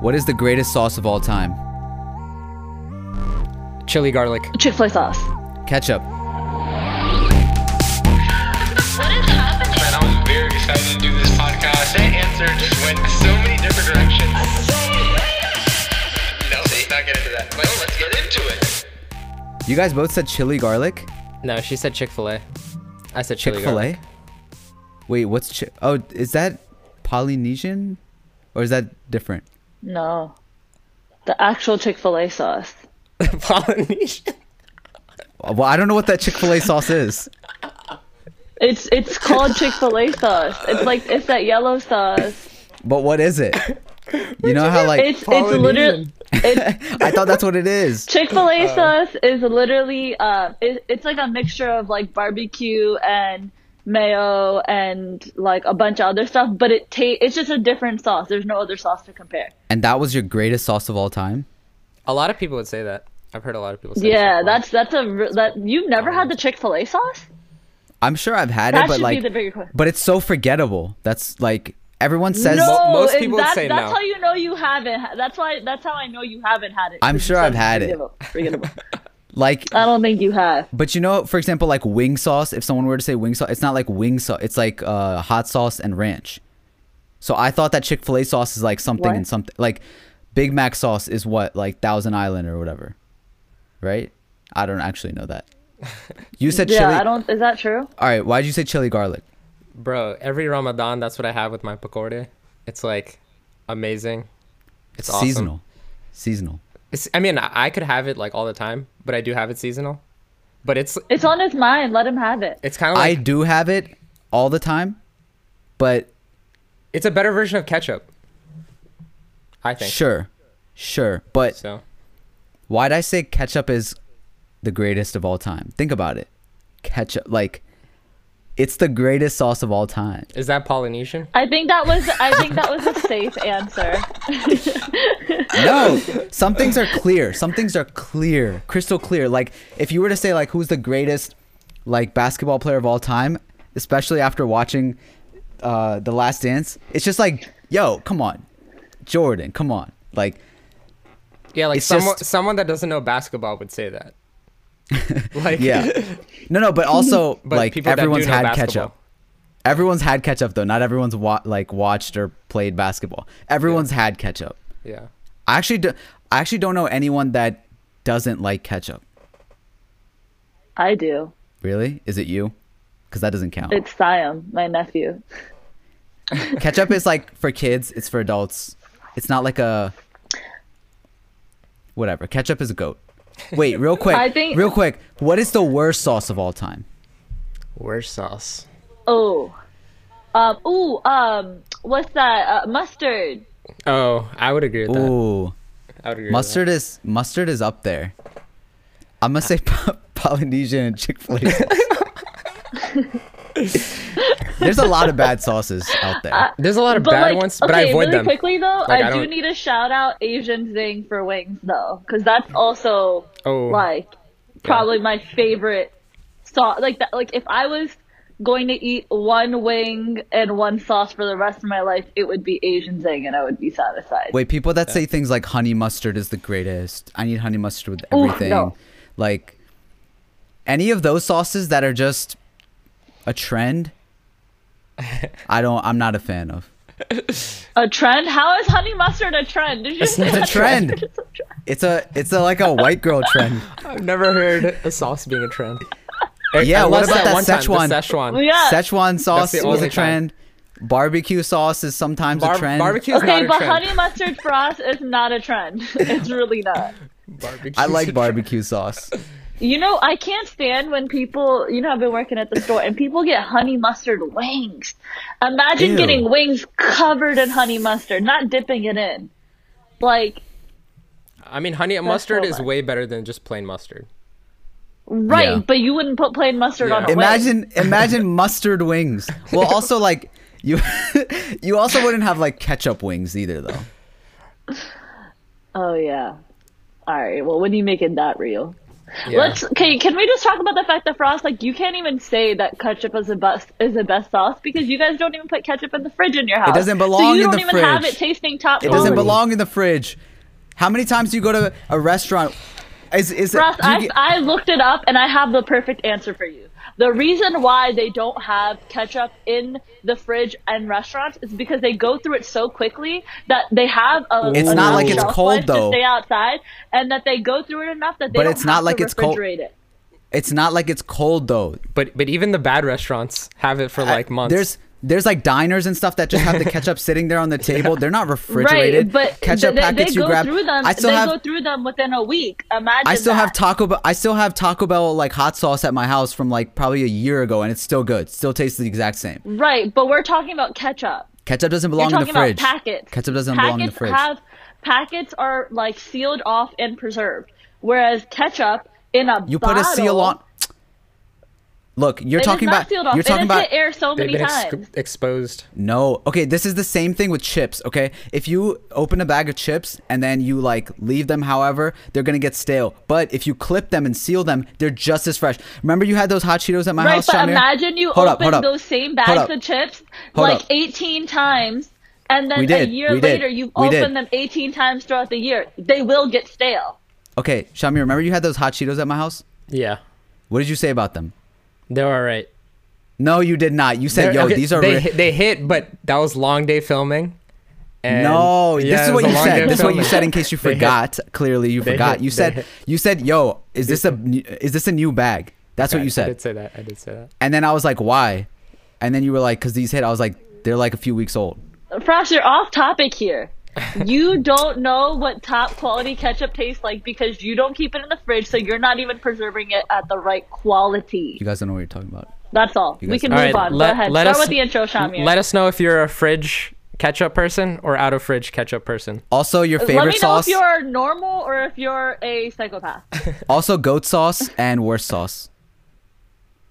What is the greatest sauce of all time? Chili garlic. Chick Fil A sauce. Ketchup. Man, I was very excited to do this podcast. That answer just went so many different directions. No, let's not get into that. Well, let's get into it. You guys both said chili garlic. No, she said Chick Fil A. I said chili Chick chili Fil garlic. A. Wait, what's chi- oh? Is that Polynesian, or is that different? No. The actual Chick Fil A sauce. Polynesian. Well, I don't know what that Chick Fil A sauce is. It's it's called Chick Fil A sauce. It's like it's that yellow sauce. But what is it? You know how like It's it's literally it's I thought that's what it is. Chick Fil A sauce is literally uh it, it's like a mixture of like barbecue and mayo and like a bunch of other stuff, but it ta- it's just a different sauce. There's no other sauce to compare. And that was your greatest sauce of all time. A lot of people would say that. I've heard a lot of people say that. Yeah, that's that's a that you've never had the Chick Fil A sauce. I'm sure I've had That it, but should be like, the bigger question. but it's so forgettable. That's like everyone says. No, most it- people would that- say that's no. how you know you haven't. That's why. That's how I know you haven't had it. i'm sure I've had it. forgettable- forgettable. Like, I don't think you have. but you know, for example, like wing sauce. If someone were to say wing sauce, it's not like wing sauce. It's like uh, hot sauce and ranch. So I thought that Chick Fil A sauce is like something What? and something. Like Big Mac sauce is what like Thousand Island or whatever, right? I don't actually know that. You said Yeah, chili. I don't. Is that true? All right, Why did you say chili garlic? Bro, every Ramadan, that's what I have with my pakorde. It's like amazing. It's awesome. seasonal. Seasonal. It's, I mean, I I could have it like all the time, but I do have it seasonal. But it's It's on his mind. Let him have it. it's kind of I do have it all the time, but it's a better version of ketchup. I think. sure, sure. But So why'd I say ketchup is the greatest of all time? Think about it. Ketchup, like, it's the greatest sauce of all time. is that Polynesian? I think that was. I think that was a safe answer. No, some things are clear. Some things are clear, crystal clear. Like, if you were to say, like, who's the greatest, like, basketball player of all time, especially after watching uh, The Last Dance, it's just like, yo, come on. Jordan, come on. Like, Yeah, like someone just- someone that doesn't know basketball would say that. like yeah. No, no, but also, but like, people everyone's had basketball. ketchup. Everyone's had ketchup, though. Not everyone's, wa- like, watched or played basketball. Everyone's had ketchup. Yeah. I actually, do- I actually don't know anyone that doesn't like ketchup. I do. Really? Is it you? Because that doesn't count. It's Siam, my nephew. Ketchup is like for kids, it's for adults. It's not like a whatever. Ketchup is a goat. Wait, real quick. I think- real quick. What is the worst sauce of all time? Worst sauce. Oh. Um. Ooh. Um. What's that? Uh, mustard. Oh, I would agree with that. Ooh, I would agree. mustard is mustard is up there. I'm gonna say Po- Polynesian and Chick Fil A. There's a lot of bad sauces out there. With that. There's a lot of bad like, ones, but okay, I avoid really them. quickly though, Like, I I, do need to shout out Asian Zing for wings though, because that's also Oh, like probably my favorite sauce. Like that, like if I was going to eat one wing and one sauce for the rest of my life, it would be Asian Zing, and I would be satisfied. Wait, people that say things like honey mustard is the greatest. I need honey mustard with Ooh, everything. no. Like any of those sauces that are just a trend, I don't I'm not a fan of. A trend? How is honey mustard a trend? Did you It's not a trend. It's a trend. It's a it's a like a white girl trend. I've never heard a sauce being a trend. Yeah, what about that one time, Szechuan? the Szechuan. Yeah. Szechuan sauce the was a only trend. Barbecue sauce is sometimes Bar- a trend. barbecue is Okay, not a but trend. honey mustard for us is not a trend. It's really not. Barbecue I like a barbecue sauce. You know, I can't stand when people, you know, I've been working at the store and people get honey mustard wings. Imagine Ew. getting wings covered in honey mustard, not dipping it in. Like. I mean, honey mustard so is way better than just plain mustard. right, Yeah. but you wouldn't put plain mustard Yeah. on a wing. Imagine imagine mustard wings. Well, also like you you also wouldn't have like ketchup wings either though. Oh, yeah. All right, well, when are you making that real. Yeah. Let's okay. Can we just talk about the fact that Frost, like, you can't even say that ketchup is the best is the best sauce because you guys don't even put ketchup in the fridge in your house. It doesn't belong. so you in don't the even have it tasting top It quality. doesn't belong in the fridge. How many times do you go to a restaurant? Is is it? Frost, you I, get- I looked it up and I have the perfect answer for you. The reason why they don't have ketchup in the fridge and restaurants is because they go through it so quickly that they have a It's not like it's cold, though. to stay outside, and that they go through it enough that they But don't it's not have like to it's cold. refrigerate it. it's not like it's cold though. But but even the bad restaurants have it for like months. There's there's like diners and stuff that just have the ketchup sitting there on the table. They're not refrigerated. Right, but ketchup they, packets they you go grab. through them. I still they have go through them within a week. Imagine. I still that. have Taco Bell. I still have Taco Bell like hot sauce at my house from like probably a year ago, and it's still good. Still tastes the exact same. Right, but we're talking about ketchup. Ketchup doesn't belong in the talking fridge. about packets. Ketchup doesn't packets belong in the fridge. Have packets are like sealed off and preserved, whereas ketchup in a you put a seal on. Look, you're It is talking not about. sealed off. You're It talking has about. air so many been ex- times. exposed. No. Okay, this is the same thing with chips, okay? If you open a bag of chips and then you like leave them however, they're going to get stale. But if you clip them and seal them, they're just as fresh. Remember you had those hot Cheetos at my Right, house, but Shamir? imagine you Hold up, open hold up. those same Hold bags up. of chips Hold like up. 18 times, and then We a year we did, later you've we opened did. them 18 times throughout the year. They will get stale. Okay, Shamir, remember you had those hot Cheetos at my house? Yeah, What did you say about them? They're all right. No, you did not. You said, They're- "Yo, okay, these are they ri- hit, they hit, but that was long day filming. And No, Yeah, this is what you said. This is what you said in case you They hit. forgot. Clearly, you They forgot. hit, You said hit. you said, "Yo, is this a new- is this a new bag?" That's what I- you I said. did say that. I did say that. And then I was like, "Why?" And then you were like, "Cause these hit." I was like, "They're like a few weeks old." Frost, you're off topic here. You don't know what top quality ketchup tastes like because you don't keep it in the fridge, so you're not even preserving it at the right quality. You guys don't know what you're talking about. That's all. You We can All move right, on. let- Go ahead. let Start us- with the intro, Shamir. Let us know if you're a fridge ketchup person or out of fridge ketchup person. Also, your favorite sauce. Let me know sauce. if you're normal or if you're a psychopath. Also, goat sauce and worst sauce.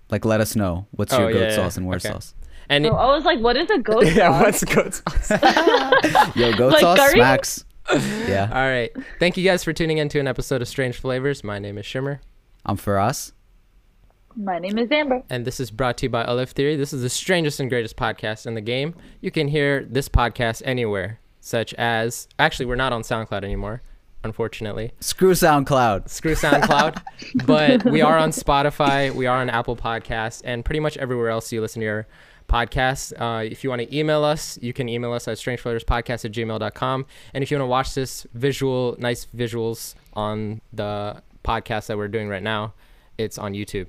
Like, let us know what's Oh, your goat yeah, yeah, sauce and worst okay. sauce. And So I was like, what is a ghost yeah, sauce? what's goat sauce? Yo, goat Like sauce curry? smacks. Yeah, All right. Thank you guys for tuning in to an episode of Strange Flavors. My name is Shamir, I'm Frost. My name is Amber. and this is brought to you by Olive Theory. This is the strangest and greatest podcast in the game. You can hear this podcast anywhere, such as actually, we're not on SoundCloud anymore, unfortunately. Screw SoundCloud. Screw SoundCloud, but we are on Spotify, we are on Apple Podcasts, and pretty much everywhere else you listen to your podcasts. Uh, if you want to email us, you can email us at strangeflavorspodcast at gmail.com. And if you want to watch this visual, nice visuals on the podcast that we're doing right now, it's on YouTube.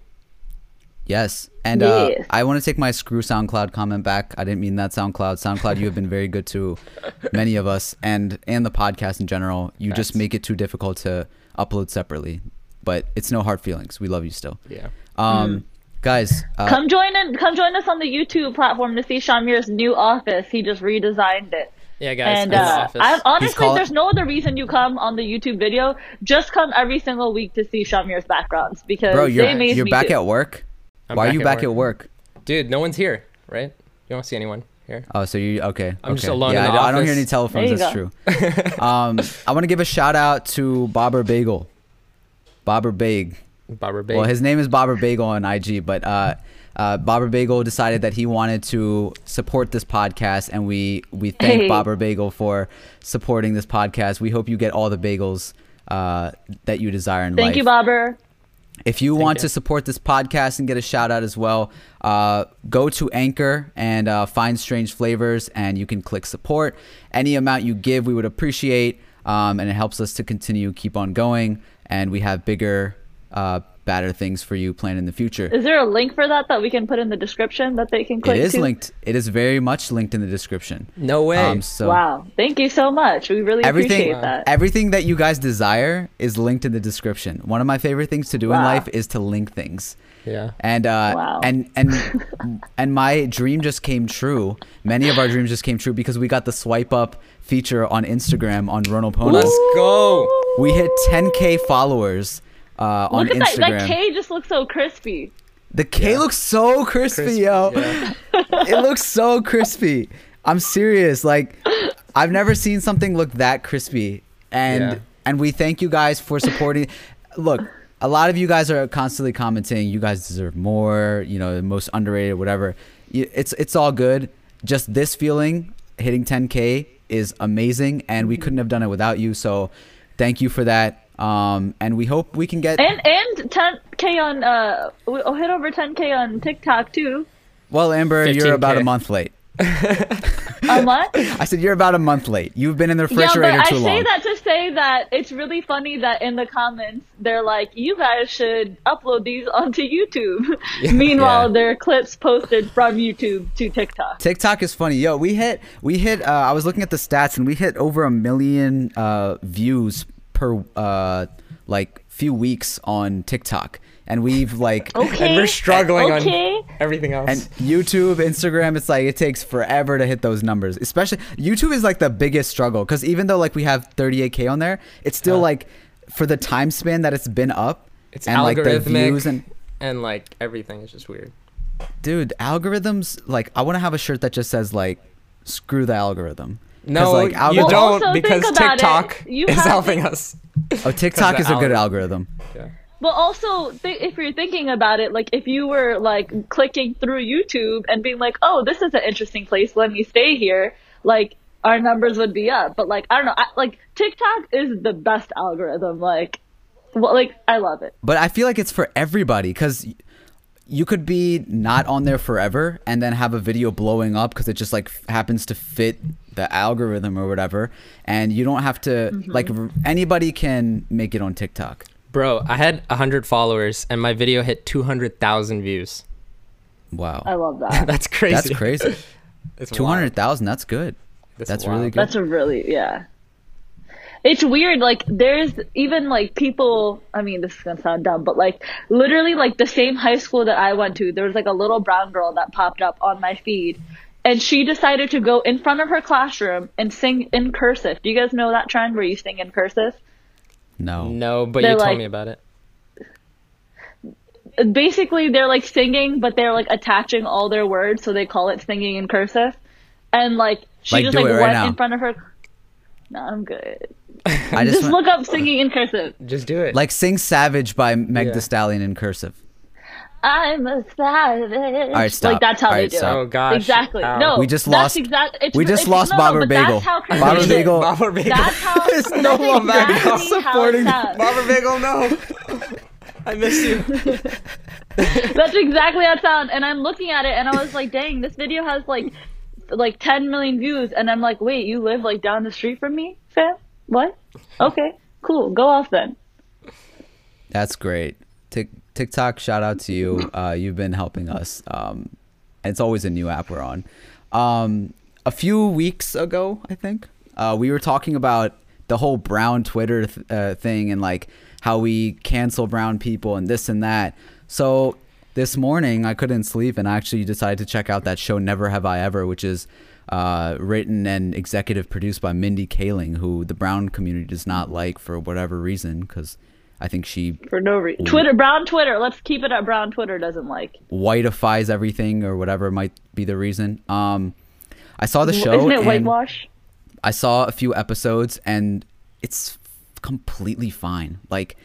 Yes, and uh, Yes. I want to take my screw SoundCloud comment back. I didn't mean that SoundCloud. SoundCloud, you have been very good to many of us, and and the podcast in general. You just make it too difficult to upload separately, but it's no hard feelings. We love you still. Yeah. Um, guys, uh, Come join in, come join us on the YouTube platform to see Shamir's new office. He just redesigned it. Yeah, guys. And uh, Office. I, honestly, call- there's no other reason you come on the YouTube video. Just come every single week to see Shamir's backgrounds because bro, you're amaze you're me back too. at work. I'm Why are back you at back work. at work? Dude, no one's here, right? You don't see anyone here. Oh, so you okay? I'm just alone Yeah, in the I, don't- I don't hear any telephones. That's you true. um, I want to give a shout out to Bobber Bagel. Bobber Bag. Barbara Bay. Well, his name is Bobber Bagel on IG, but uh, uh, Bobber Bagel decided that he wanted to support this podcast, and we we thank Hey. Bobber Bagel for supporting this podcast. We hope you get all the bagels uh, that you desire in life. Thank you, Bobber. If you want you. to support this podcast and get a shout out as well, uh, go to Anchor and uh, find Strange Flavors, and you can click support. Any amount you give, we would appreciate, um, and it helps us to continue keep on going. And we have bigger, uh, badder things for you planned in the future. Is there a link for that that we can put in the description that they can It click is to? linked. It is very much linked in the description. no way. Um, so Wow. Thank you so much. We really everything, appreciate that. everything that you guys desire is linked in the description. One of my favorite things to do in life is to link things. yeah. and uh Wow. and and and my dream just came true many of our dreams just came true because we got the swipe up feature on instagram on ronald Ponas. Let's go. we hit 10k followers uh on Look at that. instagram That K just looks so crispy. the k looks so crispy, Crispy, yo yeah. it looks so crispy i'm serious like i've never seen something look that crispy and Yeah. and we thank you guys for supporting look a lot of you guys are constantly commenting. You guys deserve more. You know, the most underrated, whatever. It's it's all good. Just this feeling hitting 10k is amazing, and we couldn't have done it without you. So, thank you for that. Um, and we hope we can get. And and 10k on uh, we'll hit over 10k on TikTok too. well, Amber, you're about a month late. On what? I said you're about a month late. You've been in the refrigerator Yeah, but refrigerator I too say long. that to say that it's really funny that in the comments they're like, "You guys should upload these onto YouTube." Meanwhile, Yeah. they're clips posted from YouTube to TikTok. TikTok is funny. Yo, we hit we hit uh, I was looking at the stats and we hit over a million uh, views per uh, like few weeks on TikTok. And we've like Okay. And we're struggling okay. on everything else. and YouTube, Instagram, it's like it takes forever to hit those numbers. Especially YouTube is like the biggest struggle cuz even though like we have 38k on there, it's still Uh. like for the time span that it's been up it's and like the views and and like everything is just weird. dude, algorithms like I want to have a shirt that just says like screw the algorithm. 'Cause, No, like, you Well, don't because. TikTok You is have to- helping us. Oh, TikTok is a good algorithm. algorithm. Yeah. But also, th- if you're thinking about it, like if you were like clicking through YouTube and being like, "Oh, this is an interesting place. Let me stay here," like our numbers would be up. But like I don't know, I, like TikTok is the best algorithm. Like, well, like I love it. But I feel like it's for everybody because you could be not on there forever and then have a video blowing up because it just like f- happens to fit the algorithm or whatever, and you don't have to Mm-hmm. like r- anybody can make it on TikTok. Bro, I had 100 followers and my video hit 200,000 views. Wow, I love that. That's crazy. that's crazy. It's Two wild. hundred thousand. That's good. That's That's really good. That's a really yeah. It's weird. Like there's even like people. I mean, this is gonna sound dumb, but like literally like the same high school that I went to, there was like a little brown girl that popped up on my feed, and she decided to go in front of her classroom and sing in cursive. Do you guys know that trend where you sing in cursive? no. No, but They're you told like- me about it. Basically, they're like singing, but they're like attaching all their words, so they call it singing in cursive. And like she Like, just like it right went now. in front of her. No, I'm good. I Just, just, want- look up singing in cursive. Just do it. like sing "Savage" by Meg Yeah. The Stallion in cursive. I'm a savage. All right, stop. Like that's how All they right, do stop. it. Oh, gosh. Exactly. Ow. No, We just lost- Exact, we just lost no, Bobber Bagel. That's Bobber Bagel. Bobber Bagel. That's how. There's no that's one back exactly how it supporting sounds. Bobber Bagel, no. I miss you. That's exactly how it sounds. And I'm looking at it, and I was like, "Dang, this video has like, like 10 million views." And I'm like, "Wait, you live like down the street from me, fam? What? Okay, cool. Go off then." That's great. Tik TikTok, shout out to you. Uh, you've been helping us. Um, it's always a new app we're on. Um, a few weeks ago, I think, uh, we were talking about the whole brown Twitter th- uh, thing and like how we cancel brown people and this and that. So this morning, I couldn't sleep and I actually decided to check out that show, Never Have I Ever, which is uh, written and executive produced by Mindy Kaling, who the brown community does not like for whatever reason, because I think she For no reason. Twitter, brown Twitter. Let's keep it at brown Twitter. Doesn't like. whiteifies everything or whatever might be the reason. Um, I saw the show Isn't it whitewash? I saw a few episodes and it's completely fine. Like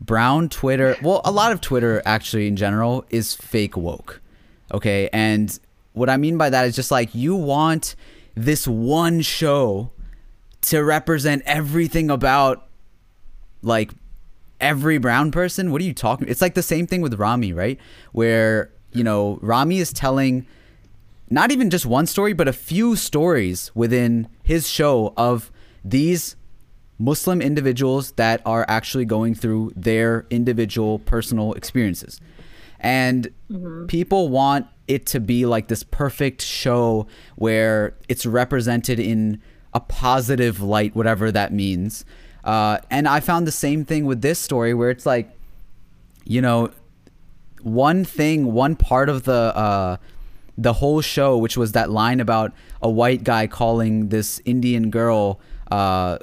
brown Twitter, well, a lot of Twitter actually in general is fake woke. Okay, and what I mean by that is just like you want this one show to represent everything about like every brown person? What are you talking it's like the same thing with Ramy right? Where you know Ramy is telling not even just one story but a few stories within his show of these muslim individuals that are actually going through their individual personal experiences. And mm-hmm. people want it to be like this perfect show where it's represented in a positive light whatever that means. Uh, and i found the same thing with this story where it's like you know one thing one part of the uh, the whole show which was that line about a white guy calling this indian girl uh,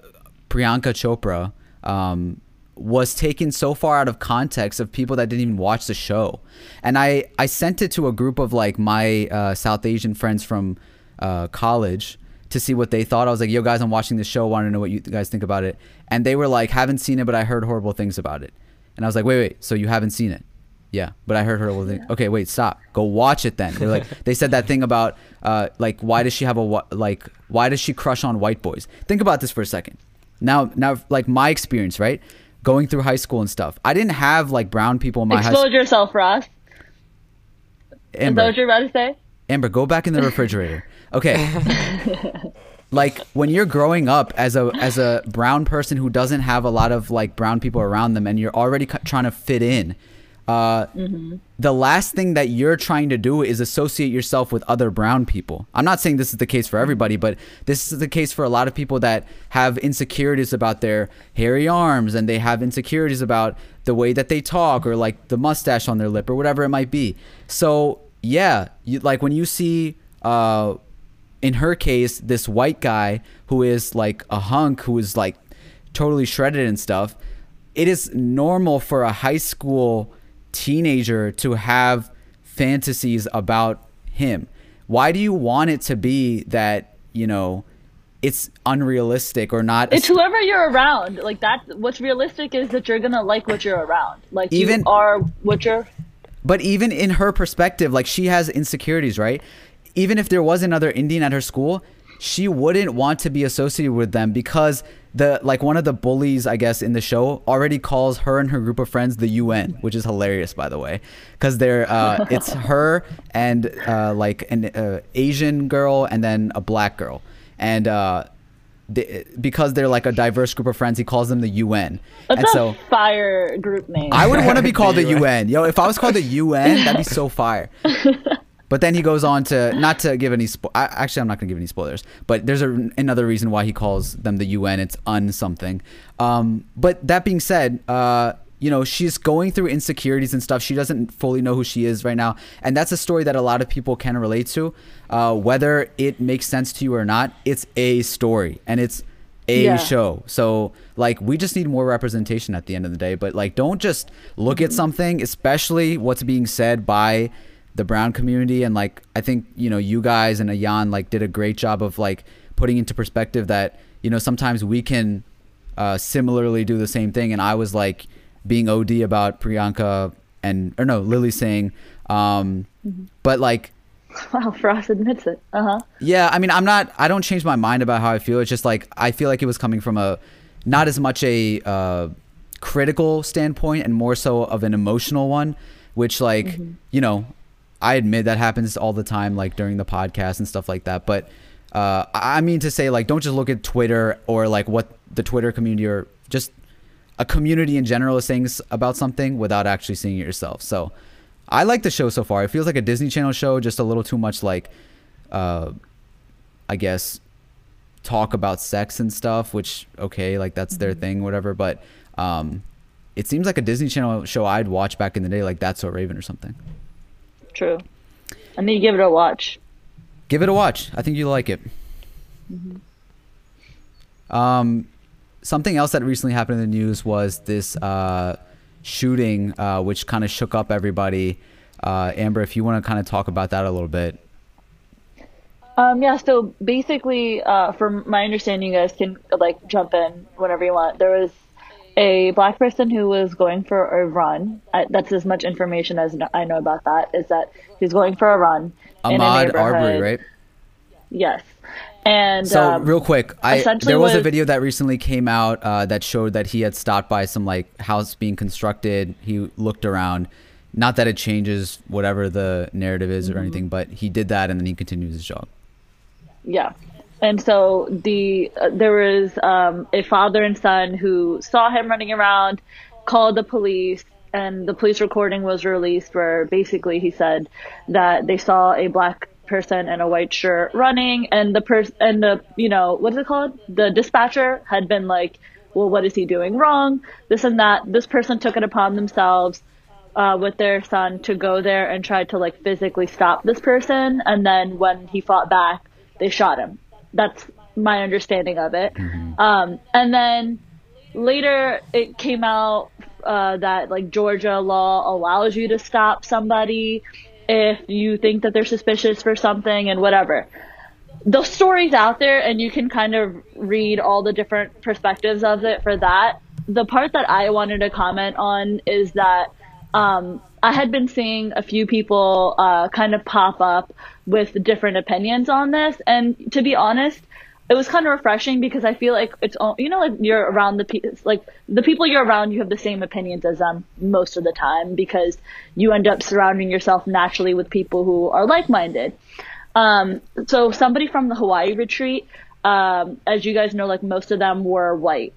priyanka chopra um, was taken so far out of context of people that didn't even watch the show and i i sent it to a group of like my uh, south asian friends from uh, college to see what they thought i was like yo guys i'm watching this show want to know what you guys think about it and they were like haven't seen it but i heard horrible things about it And I was like, wait, wait, so you haven't seen it? Yeah, but I heard her. Well, okay, wait, stop. Go watch it then. They're like, they said that thing about, uh, like, why does she have a like, why does she crush on white boys? Think about this for a second. Now, now, like my experience, right? Going through high school and stuff. I didn't have like brown people in my high Explode school. yourself, Ross. Is that Amber, what you're about to say? Amber, go back in the refrigerator. Okay. like when you're growing up as a as a brown person who doesn't have a lot of like brown people around them, and you're already trying to fit in. Uh, the last thing that you're trying to do is associate yourself with other brown people. I'm not saying this is the case for everybody, but this is the case for a lot of people that have insecurities about their hairy arms and they have insecurities about the way that they talk or like the mustache on their lip or whatever it might be. So, yeah, you, like when you see uh in her case this white guy who is like a hunk who is like totally shredded and stuff, it is normal for a high school teenager to have fantasies about him. Why do you want it to be that, you know, it's unrealistic or not? It's whoever you're around. Like that. What's realistic is that you're gonna like what you're around. Like Even- you are what you're. But even in her perspective, like she has insecurities, right? Even if there was another Indian at her school, she wouldn't want to be associated with them because the like one of the bullies, I guess, in the show already calls her and her group of friends the UN, which is hilarious, by the way, because they're uh, it's her and uh, like an uh, Asian girl and then a black girl, and uh, they, because they're like a diverse group of friends, he calls them the UN, That's and a so. fire group name. I would want to be called the UN. Yo, if I was called the UN, that'd be so fire. But then he goes on to not to give any. Spo- I, actually, I'm not gonna give any spoilers. But there's a, another reason why he calls them the UN. It's un something. Um, but that being said, uh, you know, she's going through insecurities and stuff. She doesn't fully know who she is right now, and that's a story that a lot of people can relate to. Uh, whether it makes sense to you or not, it's a story, and it's a Yeah. show. So like we just need more representation at the end of the day. But like don't just look at something, especially what's being said by the brown community and like I think, you know, you guys and Ayan like did a great job of like putting into perspective that, you know, sometimes we can uh similarly do the same thing and I was like being OD about Priyanka and or no, Lilly Singh um but like wow, Frost admits it. Uh huh. yeah, I mean, I'm not. I don't change my mind about how I feel. It's just like I feel like it was coming from a, not as much a uh, critical standpoint and more so of an emotional one, which like you know, I admit that happens all the time, like during the podcast and stuff like that. But uh, I mean to say like, don't just look at Twitter or like what the Twitter community or just a community in general is saying about something without actually seeing it yourself. So I like the show so far. It feels like a Disney Channel show, just a little too much like, uh, I guess, talk about sex and stuff. Which okay, like that's their thing, whatever. But um, it seems like a Disney Channel show I'd watch back in the day, like That's So Raven or something. True. I need to give it a watch. Give it a watch. I think you like it. Um, something else that recently happened in the news was this uh, shooting, uh, which kind of shook up everybody. Uh, Amber, if you want to kind of talk about that a little bit. Um, yeah, so basically, uh, from my understanding, you guys can like jump in whenever you want. There was a black person who was going for a run. I, that's as much information as I know about that. Is that he's going for a run in a Ahmaud. Arbery, right? Yes, and So um, real quick, I there was, a video that recently came out uh, that showed that he had stopped by some like house being constructed. He looked around. Not that it changes whatever the narrative is Mm-hmm. or anything, but he did that and then he continues his jog. Yeah. And so the uh, there was um, a father and son who saw him running around, called the police, and the police recording was released where basically he said that they saw a black person in a white shirt running, and the person and the you know what is it called? The dispatcher had been like, well, what is he doing wrong? This and that. This person took it upon themselves uh, with their son to go there and try to like physically stop this person. And then when he fought back, they shot him. That's my understanding of it. Um, and then later it came out uh, that like Georgia law allows you to stop somebody if you think that they're suspicious for something and whatever. The story's out there and you can kind of read all the different perspectives of it for that. the part that I wanted to comment on is that um, I had been seeing a few people uh, kind of pop up with different opinions on this, and to be honest, it was kind of refreshing because I feel like it's all you know like you're around the like the people you're around you have the same opinions as them most of the time because you end up surrounding yourself naturally with people who are like-minded. Um, so somebody from the Hawaii retreat, um, as you guys know, like most of them were white.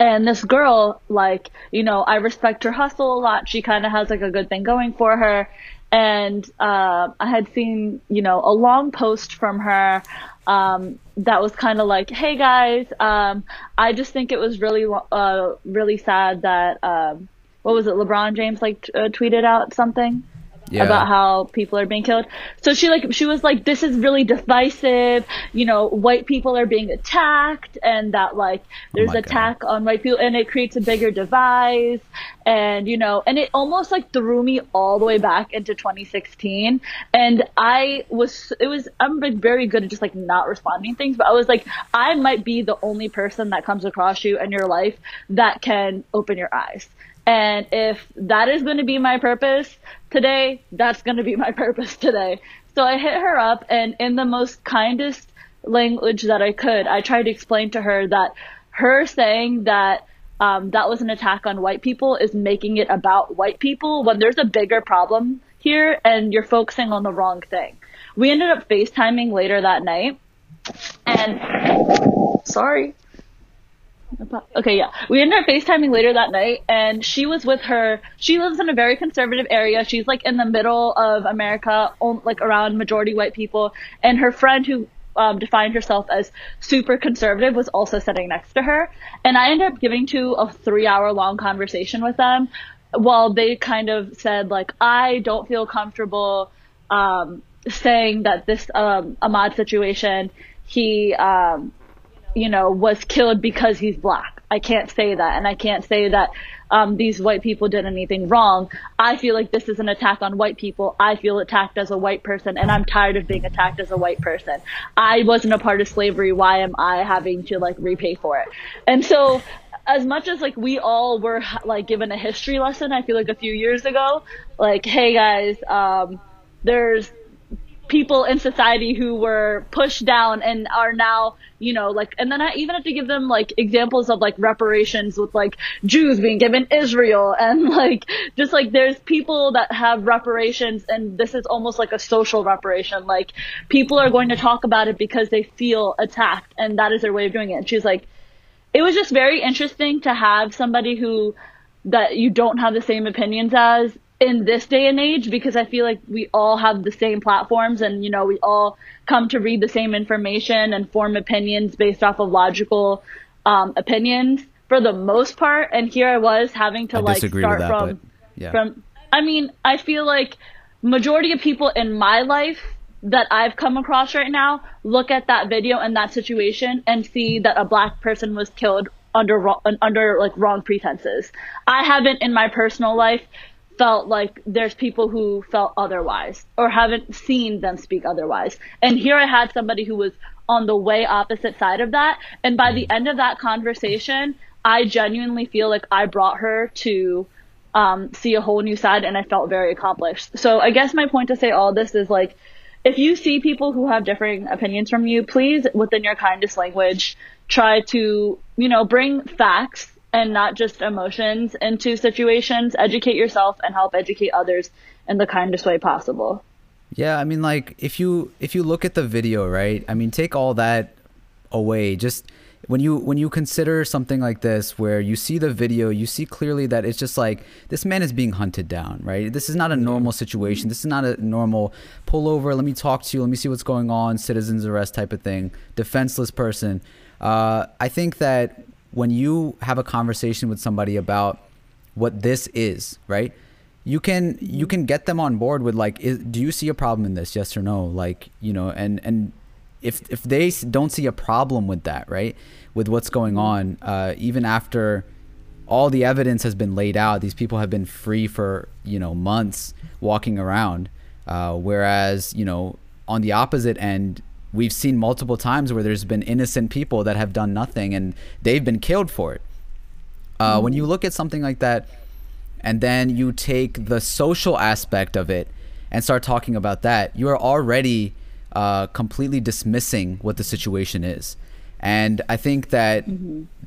And this girl, like, you know, I respect her hustle a lot. She kind of has like a good thing going for her. And uh, I had seen, you know, a long post from her um, that was kind of like, "Hey guys, um, I just think it was really, uh, really sad that um, what was it? LeBron James like t- uh, tweeted out something Yeah. about how people are being killed. So she like she was like, "This is really divisive. You know, white people are being attacked, and that like oh there's Oh my God. attack on white people, and it creates a bigger divide." And you know, and it almost like threw me all the way back into 2016. And I was, it was, I'm like very good at just like not responding to things, but I was like, I might be the only person that comes across you in your life that can open your eyes. And if that is going to be my purpose today, that's going to be my purpose today. So I hit her up and in the most kindest language that I could, I tried to explain to her that her saying that um, that was an attack on white people is making it about white people when there's a bigger problem here and you're focusing on the wrong thing. We ended up FaceTiming later that night and sorry. Okay, yeah. We ended up FaceTiming later that night and she was with her, she lives in a very conservative area. She's like in the middle of America, like around majority white people. And her friend who um, defined herself as super conservative was also sitting next to her. And I ended up giving to a three hour long conversation with them while they kind of said like, I don't feel comfortable, um, saying that this, um, Ahmaud situation, he, um, you know, was killed because he's black. I can't say that, and I can't say that um, these white people did anything wrong. I feel like this is an attack on white people. I feel attacked as a white person, and I'm tired of being attacked as a white person. I wasn't a part of slavery. Why am I having to like repay for it? And so, as much as like we all were like given a history lesson, I feel like a few years ago, like, hey guys, um, there's people in society who were pushed down and are now, you know, like, and then I even have to give them like examples of like reparations with like Jews being given Israel and like, just like there's people that have reparations and this is almost like a social reparation. Like people are going to talk about it because they feel attacked and that is their way of doing it. And she's like, it was just very interesting to have somebody who that you don't have the same opinions as in this day and age because I feel like we all have the same platforms and you know we all come to read the same information and form opinions based off of logical um, opinions for the most part and here I was having to I like start that, from yeah. from I mean I feel like majority of people in my life that I've come across right now look at that video and that situation and see that a black person was killed under under like wrong pretenses. I haven't in my personal life felt like there's people who felt otherwise or haven't seen them speak otherwise. And here I had somebody who was on the way opposite side of that. And by the end of that conversation, I genuinely feel like I brought her to um, see a whole new side and I felt very accomplished. So I guess my point to say all this is like, if you see people who have differing opinions from you, please, within your kindest language, try to, you know, bring facts and not just emotions into situations. Educate yourself and help educate others in the kindest way possible. Yeah, I mean like if you if you look at the video, right? I mean take all that away. Just when you when you consider something like this where you see the video, you see clearly that it's just like this man is being hunted down, right? This is not a normal situation. This is not a normal pull over, let me talk to you, let me see what's going on, citizens arrest type of thing, defenseless person. Uh, I think that when you have a conversation with somebody about what this is, right? You can you can get them on board with like, is, do you see a problem in this? Yes or no? Like, you know, and and if if they don't see a problem with that, right, with what's going on, uh, even after all the evidence has been laid out, these people have been free for you know months walking around, uh, whereas you know on the opposite end, we've seen multiple times where there's been innocent people that have done nothing and they've been killed for it. Uh, When you look at something like that, and then you take the social aspect of it and start talking about that, you are already uh, completely dismissing what the situation is. And I think that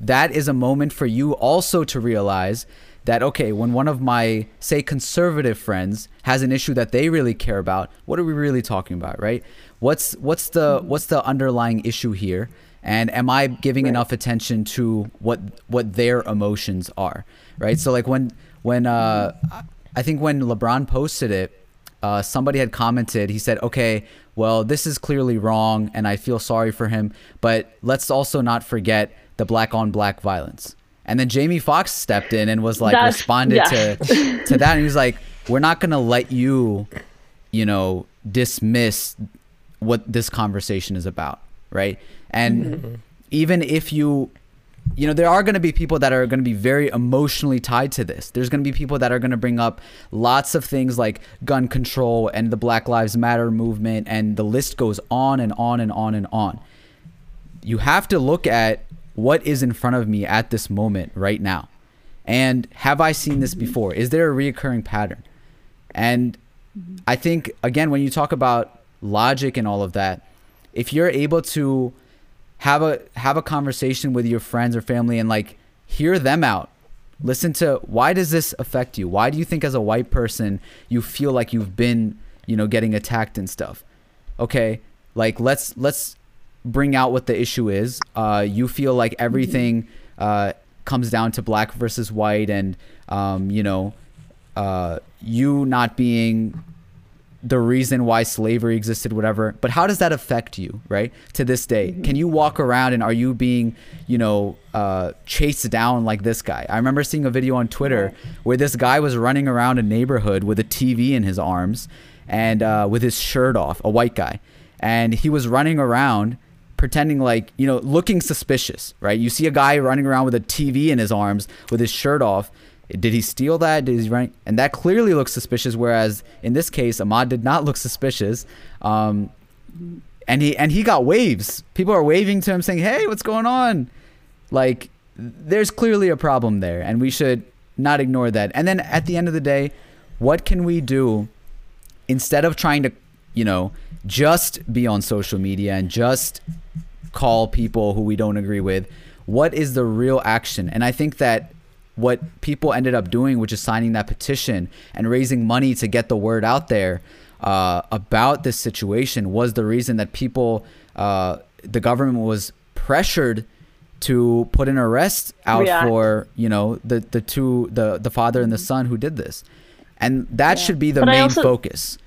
that is a moment for you also to realize that okay, when one of my say conservative friends has an issue that they really care about, what are we really talking about, right? What's what's the what's the underlying issue here? And am I giving enough attention to what what their emotions are, right? So like when when uh, I think when LeBron posted it, uh, somebody had commented. He said, "Okay, well, this is clearly wrong, and I feel sorry for him. But let's also not forget the black on black violence." And then Jamie Foxx stepped in and was like That's- responded yeah. to to that, and he was like, "We're not gonna let you, you know, dismiss what this conversation is about, right?" And mm-hmm. even if you you know there are going to be people that are going to be very emotionally tied to this there's going to be people that are going to bring up lots of things like gun control and the black lives matter movement and the list goes on and on and on and on you have to look at what is in front of me at this moment right now and have i seen this before is there a reoccurring pattern and I think again when you talk about logic and all of that, if you're able to have a have a conversation with your friends or family and like hear them out. Listen to why does this affect you? Why do you think as a white person you feel like you've been, you know, getting attacked and stuff? Okay, like let's let's bring out what the issue is. Uh, you feel like everything uh, comes down to black versus white, and um, you know, uh, you not being the reason why slavery existed, whatever. But how does that affect you, right? To this day, can you walk around and are you being, you know, uh, chased down like this guy? I remember seeing a video on Twitter where this guy was running around a neighborhood with a TV in his arms and uh, with his shirt off, a white guy, and he was running around pretending like you know looking suspicious right? You see a guy running around with a tv in his arms with his shirt off. Did he steal that? Did he run? And that clearly looks suspicious whereas in this case ahmaud did not look suspicious. Um, and he and he got waves. People are waving to him saying hey what's going on? Like there's clearly a problem there and we should not ignore that. And then at the end of the day what can we do instead of trying to you know just be on social media and just call people who we don't agree with what is the real action? And i think that what people ended up doing which is signing that petition and raising money to get the word out there uh, about this situation was the reason that people uh, the government was pressured to put an arrest out React. for you know the the two the the father and the son who did this. And that should be the But main also- focus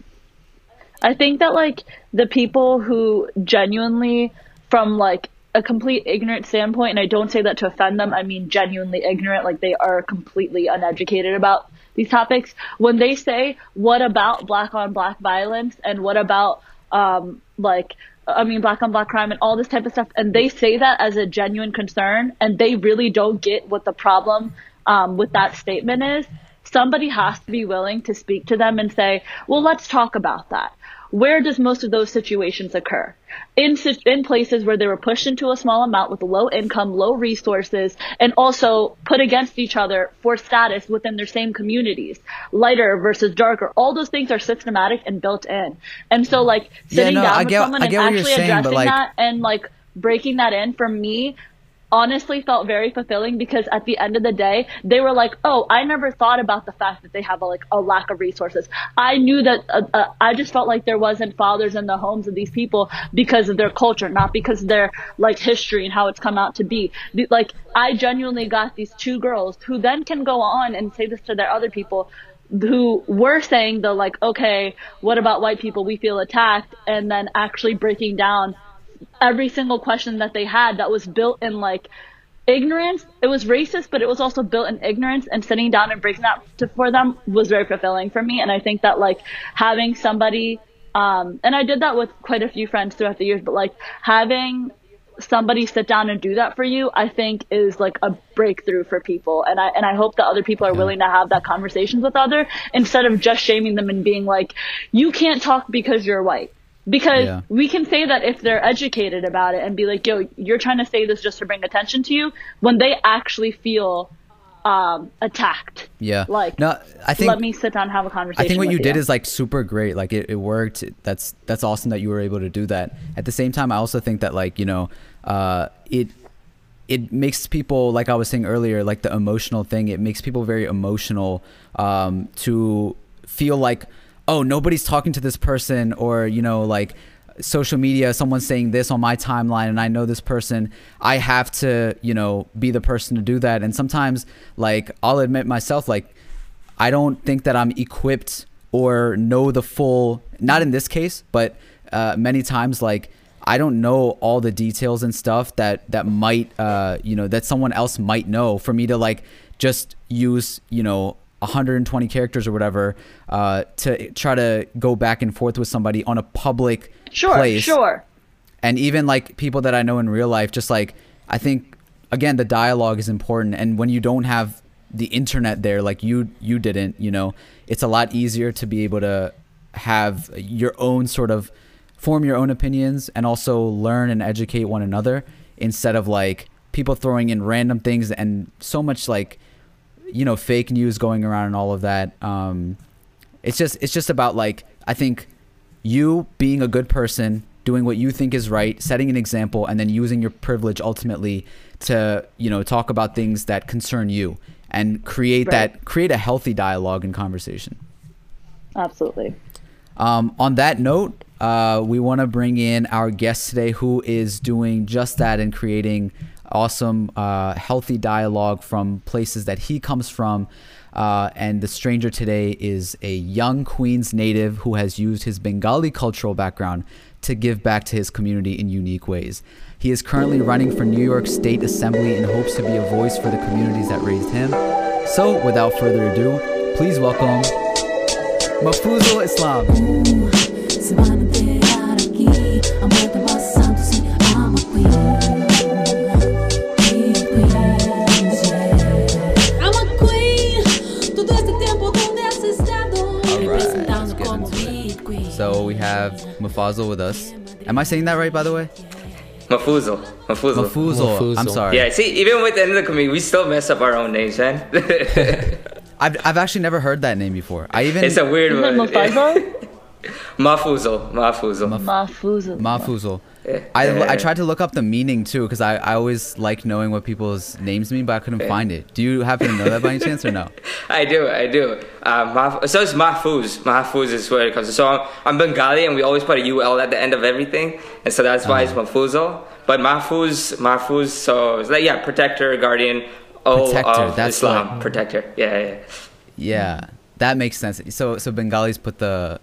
I think that like the people who genuinely from like a complete ignorant standpoint, and I don't say that to offend them, I mean genuinely ignorant, like they are completely uneducated about these topics. When they say, what about black on black violence and what about um like I mean black on black crime and all this type of stuff and they say that as a genuine concern and they really don't get what the problem um with that statement is, somebody has to be willing to speak to them and say, well, let's talk about that. Where does most of those situations occur? In, in places where they were pushed into a small amount with low income, low resources, and also put against each other for status within their same communities. Lighter versus darker. All those things are systematic and built in. And so like Yeah, sitting no, down I with get- someone and actually saying, addressing like- that and like breaking that in for me honestly felt very fulfilling because at the end of the day they were like oh i never thought about the fact that they have a, like a lack of resources. I knew that uh, uh, i just felt like there wasn't fathers in the homes of these people because of their culture not because of their like history and how it's come out to be like i genuinely got these two girls who then can go on and say this to their other people who were saying the like okay what about white people? We feel attacked and then actually breaking down every single question that they had that was built in like ignorance. It was racist, but it was also built in ignorance and sitting down and breaking that to, for them was very fulfilling for me. And I think that like having somebody, um, and I did that with quite a few friends throughout the years, but like having somebody sit down and do that for you, I think is like a breakthrough for people. And I, and I hope that other people are willing to have that conversations with other instead of just shaming them and being like, you can't talk because you're white. Because Yeah. we can say that if they're educated about it and be like, yo, you're trying to say this just to bring attention to you, when they actually feel um, attacked. Yeah. Like, no, I think let me sit down and have a conversation. I think what with you did is like super great. Like it, it worked. That's that's awesome that you were able to do that. At the same time, I also think that like you know, uh, it it makes people like I was saying earlier, like the emotional thing. It makes people very emotional um, to feel like oh nobody's talking to this person or you know like social media someone's saying this on my timeline and i know this person i have to you know be the person to do that and sometimes like i'll admit myself like I don't think that I'm equipped or know the full. Not in this case, but uh, many times, like I don't know all the details and stuff that that might, uh, you know, that someone else might know. For me to like just use, you know, 120 characters or whatever uh, to try to go back and forth with somebody on a public sure, place sure. and even like people that I know in real life, just like I think again the dialogue is important, and when you don't have the internet there, like you you didn't, you know, it's a lot easier to be able to have your own sort of form your own opinions and also learn and educate one another instead of like people throwing in random things and so much like you know fake news going around and all of that um it's just it's just about like i think you being a good person doing what you think is right setting an example and then using your privilege ultimately to you know talk about things that concern you and create Right. that create a healthy dialogue and conversation Absolutely. um, on that note, uh, we want to bring in our guest today who is doing just that and creating awesome, uh, healthy dialogue from places that he comes from. Uh, and the stranger today is a young Queens native who has used his Bengali cultural background to give back to his community in unique ways. He is currently running for New York State Assembly in hopes to be a voice for the communities that raised him. So, without further ado, please welcome Mafuzul Islam. So we have Mufazal with us. Am I saying that right, by the way? Mafuzal. Mafuzal. Mafuzal. I'm sorry. Yeah, see, even within the community, we still mess up our own names, man. I've, I've actually never heard that name before. I even it's a weird one. Mufasa? Mafuzal. Mafuzal. Mahfuzal. Mafuzal. I, I tried to look up the meaning too because I, I always like knowing what people's names mean, but I couldn't find it. Do you happen to know that by any chance or no? I do, I do. Um, so it's Mahfuz. Mahfuz is where it comes from. So I'm, I'm Bengali and we always put a UL at the end of everything. And so that's why it's Uh-huh. Mahfuzal. But Mahfuz, Mahfuz, so it's like, yeah, protector, guardian, all Protector, of that's Islam. what- Protector, yeah, yeah. Yeah, that makes sense. So so Bengalis put the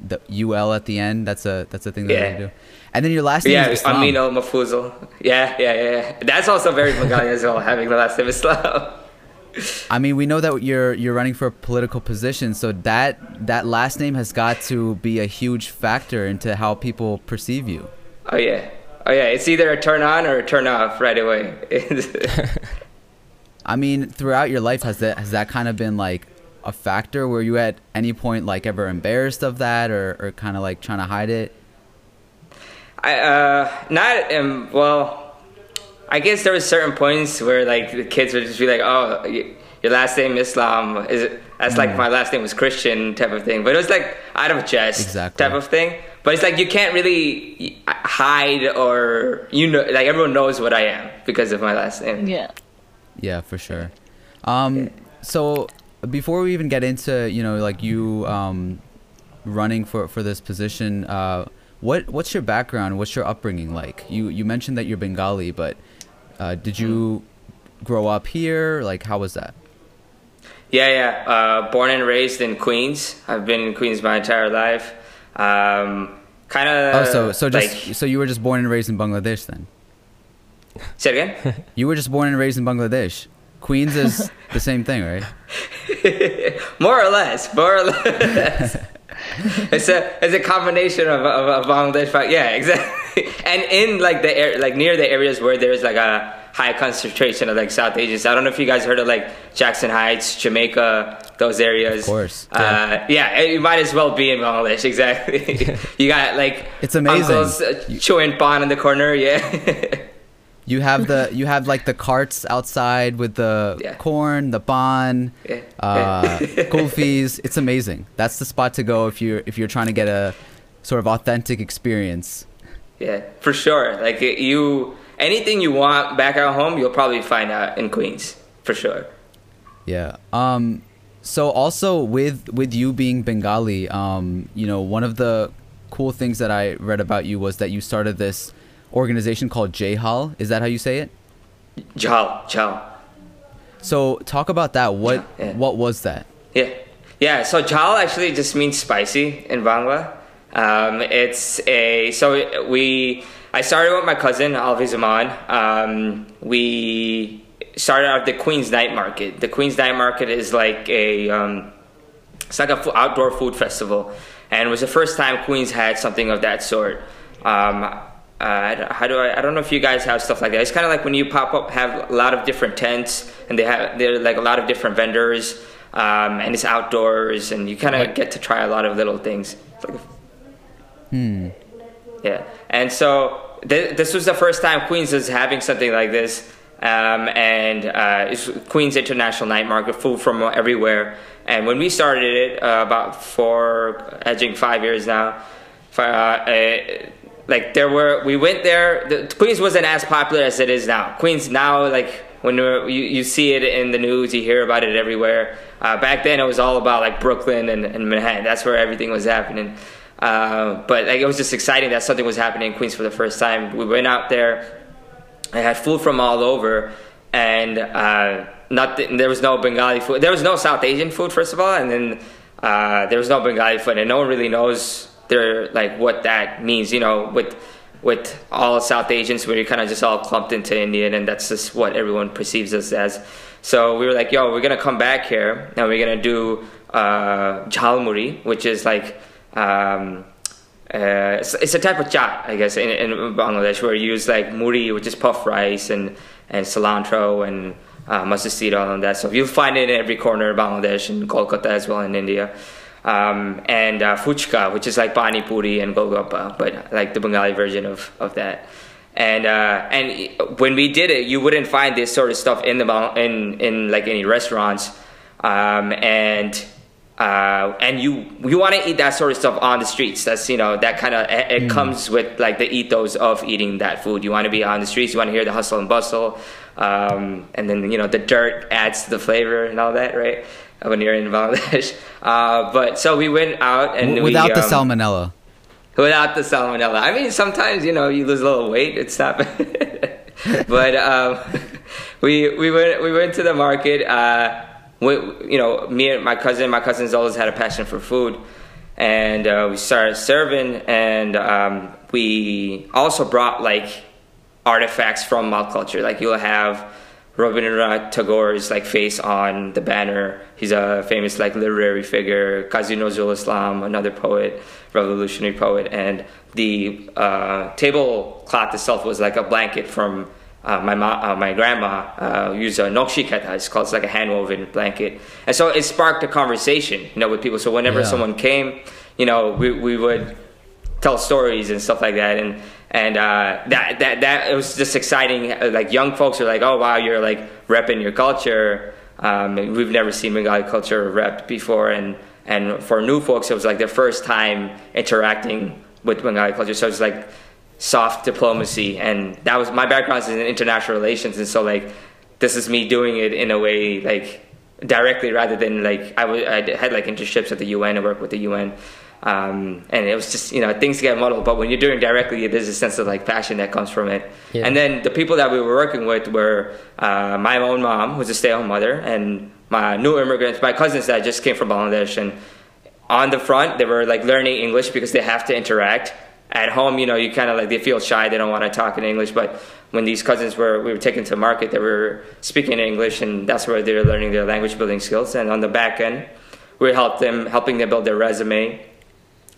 the ul at the end. That's a that's a thing that Yeah. they do. And then your last name Yeah, is Islam. Amino. Yeah, yeah, yeah, yeah. That's also very Bengali as well, having the last name Islam. I mean, we know that you're you're running for a political position, so that that last name has got to be a huge factor into how people perceive you. Oh yeah. Oh yeah. It's either a turn on or a turn off right away. I mean, throughout your life, has that has that kind of been like a factor? Were you at any point like ever embarrassed of that, or or kind of like trying to hide it? I uh not um well. I guess there was certain points where like the kids would just be like, "Oh, your last name Islam is it?" That's like my last name was Christian type of thing. But it was like out of jest Exactly. type of thing. But it's like you can't really hide or you know like everyone knows what I am because of my last name. Yeah. Yeah, for sure. Um, so before we even get into you know like you um, running for for this position, uh, what what's your background? What's your upbringing like? You you mentioned that you're Bengali, but uh, did you grow up here? Like, how was that? Yeah, yeah. Uh, born and raised in Queens. I've been in Queens my entire life. Um, kind of. Oh, so so just like, so you were just born and raised in Bangladesh then? say it again. You were just born and raised in Bangladesh. Queens is the same thing, right? more or less. More or less. it's a it's a combination of of, of Bangladesh. Yeah, exactly. And in like the air, like near the areas where there's like a high concentration of like South Asians. I don't know if you guys heard of like Jackson Heights, Jamaica, those areas. Of course. Uh, yeah, you might as well be in Bangladesh. Exactly. you got like It's amazing. Uncles uh, chewing pan in the corner. Yeah. You have the you have like the carts outside with the Yeah. corn, the ban, Yeah. uh, kulfis. It's amazing. That's the spot to go if you're if you're trying to get a sort of authentic experience. Yeah, for sure. Like you, anything you want back at home, you'll probably find out in Queens for sure. Yeah. Um. So also with with you being Bengali, um, you know, one of the cool things that I read about you was that you started this organization called Jhal. Is that how you say it? Jhal, jal. So talk about that. What Yeah. what was that? Yeah, yeah. So jal actually just means spicy in Bangla. Um, it's a so we. I started with my cousin Alvi Zaman. Um, we started out the Queens Night Market. The Queens Night Market is like a um, it's like a outdoor food festival, and it was the first time Queens had something of that sort. Um, uh, how do I? I don't know if you guys have stuff like that. It's kind of like when you pop up, have a lot of different tents, and they have they're like a lot of different vendors, um, and it's outdoors, and you kind of get to try a lot of little things. Like Hmm. yeah, and so th- this was the first time Queens is having something like this, um, and uh, it's Queens International Night Market, food from everywhere. And when we started it uh, about four, edging five years now, for, uh, uh, like there were, we went there. The, Queens wasn't as popular as it is now. Queens now, like when you you see it in the news, you hear about it everywhere. Uh, back then, it was all about like Brooklyn and, and Manhattan. That's where everything was happening. Uh, but like it was just exciting that something was happening in Queens for the first time. We went out there. I had food from all over, and uh. There was no Bengali food. There was no South Asian food, first of all, and then uh, there was no Bengali food, and no one really knows their like what that means. You know, with with all South Asians, where you're kind of just all clumped into Indian, and that's just what everyone perceives us as. So we were like, "Yo, we're gonna come back here, and we're gonna do uh, jhalmuri, which is like." Um, uh, it's, it's a type of chaat, I guess, in, in Bangladesh, where you use like muri, which is puff rice, and, and cilantro, and uh, mustard seed oil, and that stuff. You'll find it in every corner of Bangladesh, and Kolkata as well, in India. Um, and uh, fuchka, which is like pani puri and golgappa, but like the Bengali version of, of that. And uh, and when we did it, you wouldn't find this sort of stuff in the in in like any restaurants. Um, and uh, and you you want to eat that sort of stuff on the streets. That's you know that kind of it, it comes with like the ethos of eating that food. You want to be on the streets. You want to hear the hustle and bustle, um, and then you know the dirt adds to the flavor and all that, right? When you're in Bangladesh, uh, but so we went out and W- we, without the um, salmonella. without the salmonella. I mean, sometimes you know you lose a little weight. It's not, but um, we we went we went to the market. Uh, we, you know, me and my cousin. My cousins always had a passion for food, and uh, we started serving. And um, we also brought like artifacts from Mal culture. Like you'll have Rabindranath Tagore's like face on the banner. He's a famous like literary figure. Kazi Nazrul Islam, another poet, revolutionary poet, and the uh, tablecloth itself was like a blanket from uh, my ma- uh, my grandma uh, used a nakshi kantha. It's called it's like a hand woven blanket, and so it sparked a conversation, you know, with people. So whenever Yeah. someone came, you know, we we would tell stories and stuff like that and and uh, that that that it was just exciting. Like young folks are like oh wow you're like repping your culture. Um, we've never seen Bengali culture repped before. And and for new folks it was like their first time interacting with Bengali culture. So it's like soft diplomacy. And that was my background is in international relations. And so like this is me doing it in a way like directly rather than like I wa- I had like internships at the UN and worked with the UN um, and it was just you know things get muddled but when you're doing directly there's a sense of like passion that comes from it. Yeah. and then the people that we were working with were uh, my own mom who's a stay-at-home mother and my new immigrants my cousins that just came from Bangladesh. And on the front they were like learning English because they have to interact. At home you know you kind of like they feel shy they don't want to talk in English. But when these cousins were we were taken to market they were speaking English and that's where they're learning their language building skills. And on the back end we helped them helping them build their resume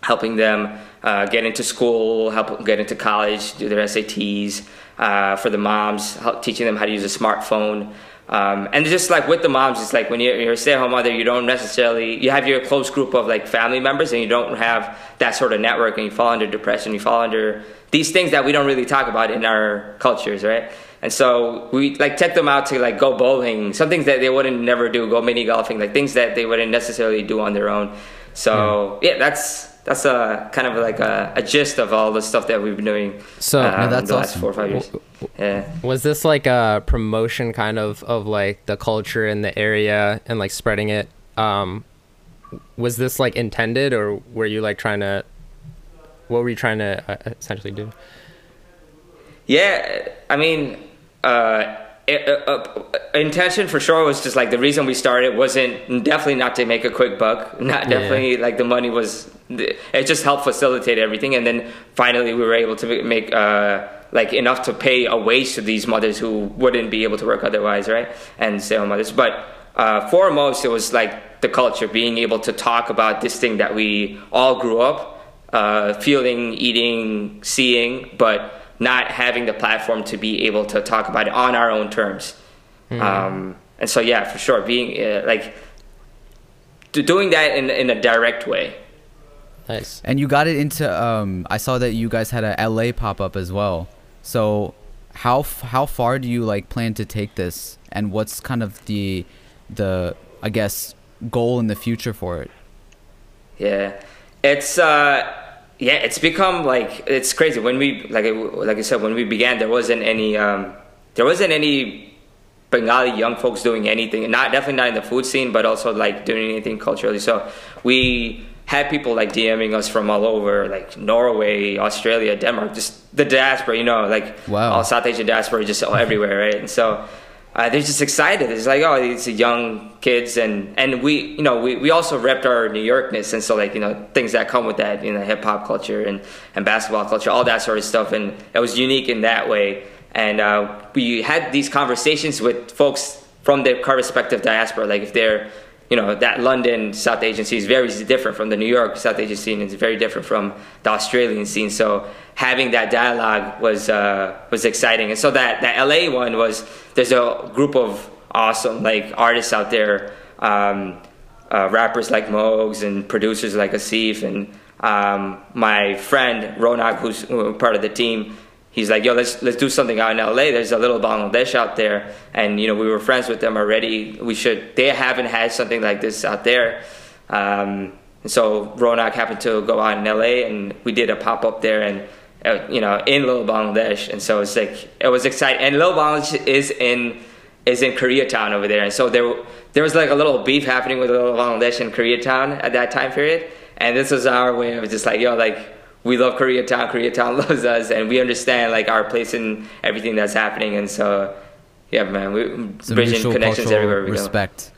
helping them uh, get into school, help get into college, do their SATs. Uh, for the moms, help teaching them how to use a smartphone. Um, and just like with the moms, it's like when you're, you're a stay-at-home mother, you don't necessarily you have your close group of like family members, and you don't have that sort of network, and you fall under depression, you fall under these things that we don't really talk about in our cultures, right? And so we like take them out to like go bowling, some things that they wouldn't never do, go mini golfing, like things that they wouldn't necessarily do on their own. So yeah, that's that's a kind of like a, a gist of all the stuff that we've been doing. So- um, Yeah, that's the last awesome. four or five years. Yeah. Was this like a promotion kind of of like the culture in the area and like spreading it? Um, was this like intended or were you like trying to? What were you trying to uh, essentially do? Yeah, I mean, uh, it, uh, uh, intention for sure was just like the reason we started wasn't definitely not to make a quick buck. Not Yeah. definitely like the money was. It just helped facilitate everything, and then finally we were able to make uh, like enough to pay a wage to these mothers who wouldn't be able to work otherwise, right? And stay home mothers, but. Uh, foremost, it was like the culture, being able to talk about this thing that we all grew up uh, feeling, eating, seeing, but not having the platform to be able to talk about it on our own terms. Um, and so, yeah, for sure, being uh, like doing that in in a direct way. Nice. And you got it into. Um, I saw that you guys had a LA pop up as well. So, how f- how far do you like plan to take this, and what's kind of the the I guess goal in the future for it? Yeah, it's uh, yeah, it's become like it's crazy. When we like like I said, when we began, there wasn't any um, there wasn't any Bengali young folks doing anything. Not definitely not in the food scene, but also like doing anything culturally. So we had people like DMing us from all over, like Norway, Australia, Denmark, just the diaspora. You know, like Wow. all South Asian diaspora, just all everywhere, right? And so uh, they're just excited. It's like, oh, these young kids, and and we, you know, we, we also repped our New Yorkness, and so like you know things that come with that, you know, hip hop culture and and basketball culture, all that sort of stuff, and it was unique in that way. And uh, we had these conversations with folks from their respective diaspora, like if they're you know that London South scene is very different from the New York South Asian scene. It's very different from the Australian scene. So having that dialogue was uh, was exciting. And so that that LA one was there's a group of awesome like artists out there, um, uh, rappers like Mogs and producers like Asif and um, my friend Ronak, who's part of the team he's like, yo, let's let's do something out in LA. There's a little Bangladesh out there, and you know we were friends with them already. We should. They haven't had something like this out there, um, and so Ronak happened to go out in LA, and we did a pop up there, and uh, you know in Little Bangladesh, and so it's like it was exciting. And Little Bangladesh is in is in Koreatown over there, and so there there was like a little beef happening with Little Bangladesh and Koreatown at that time period, and this was our way of just like, yo, like we love Koreatown, Koreatown loves us, and we understand like our place in everything that's happening. And so, yeah, man, we Some bridging connections everywhere we respect. go.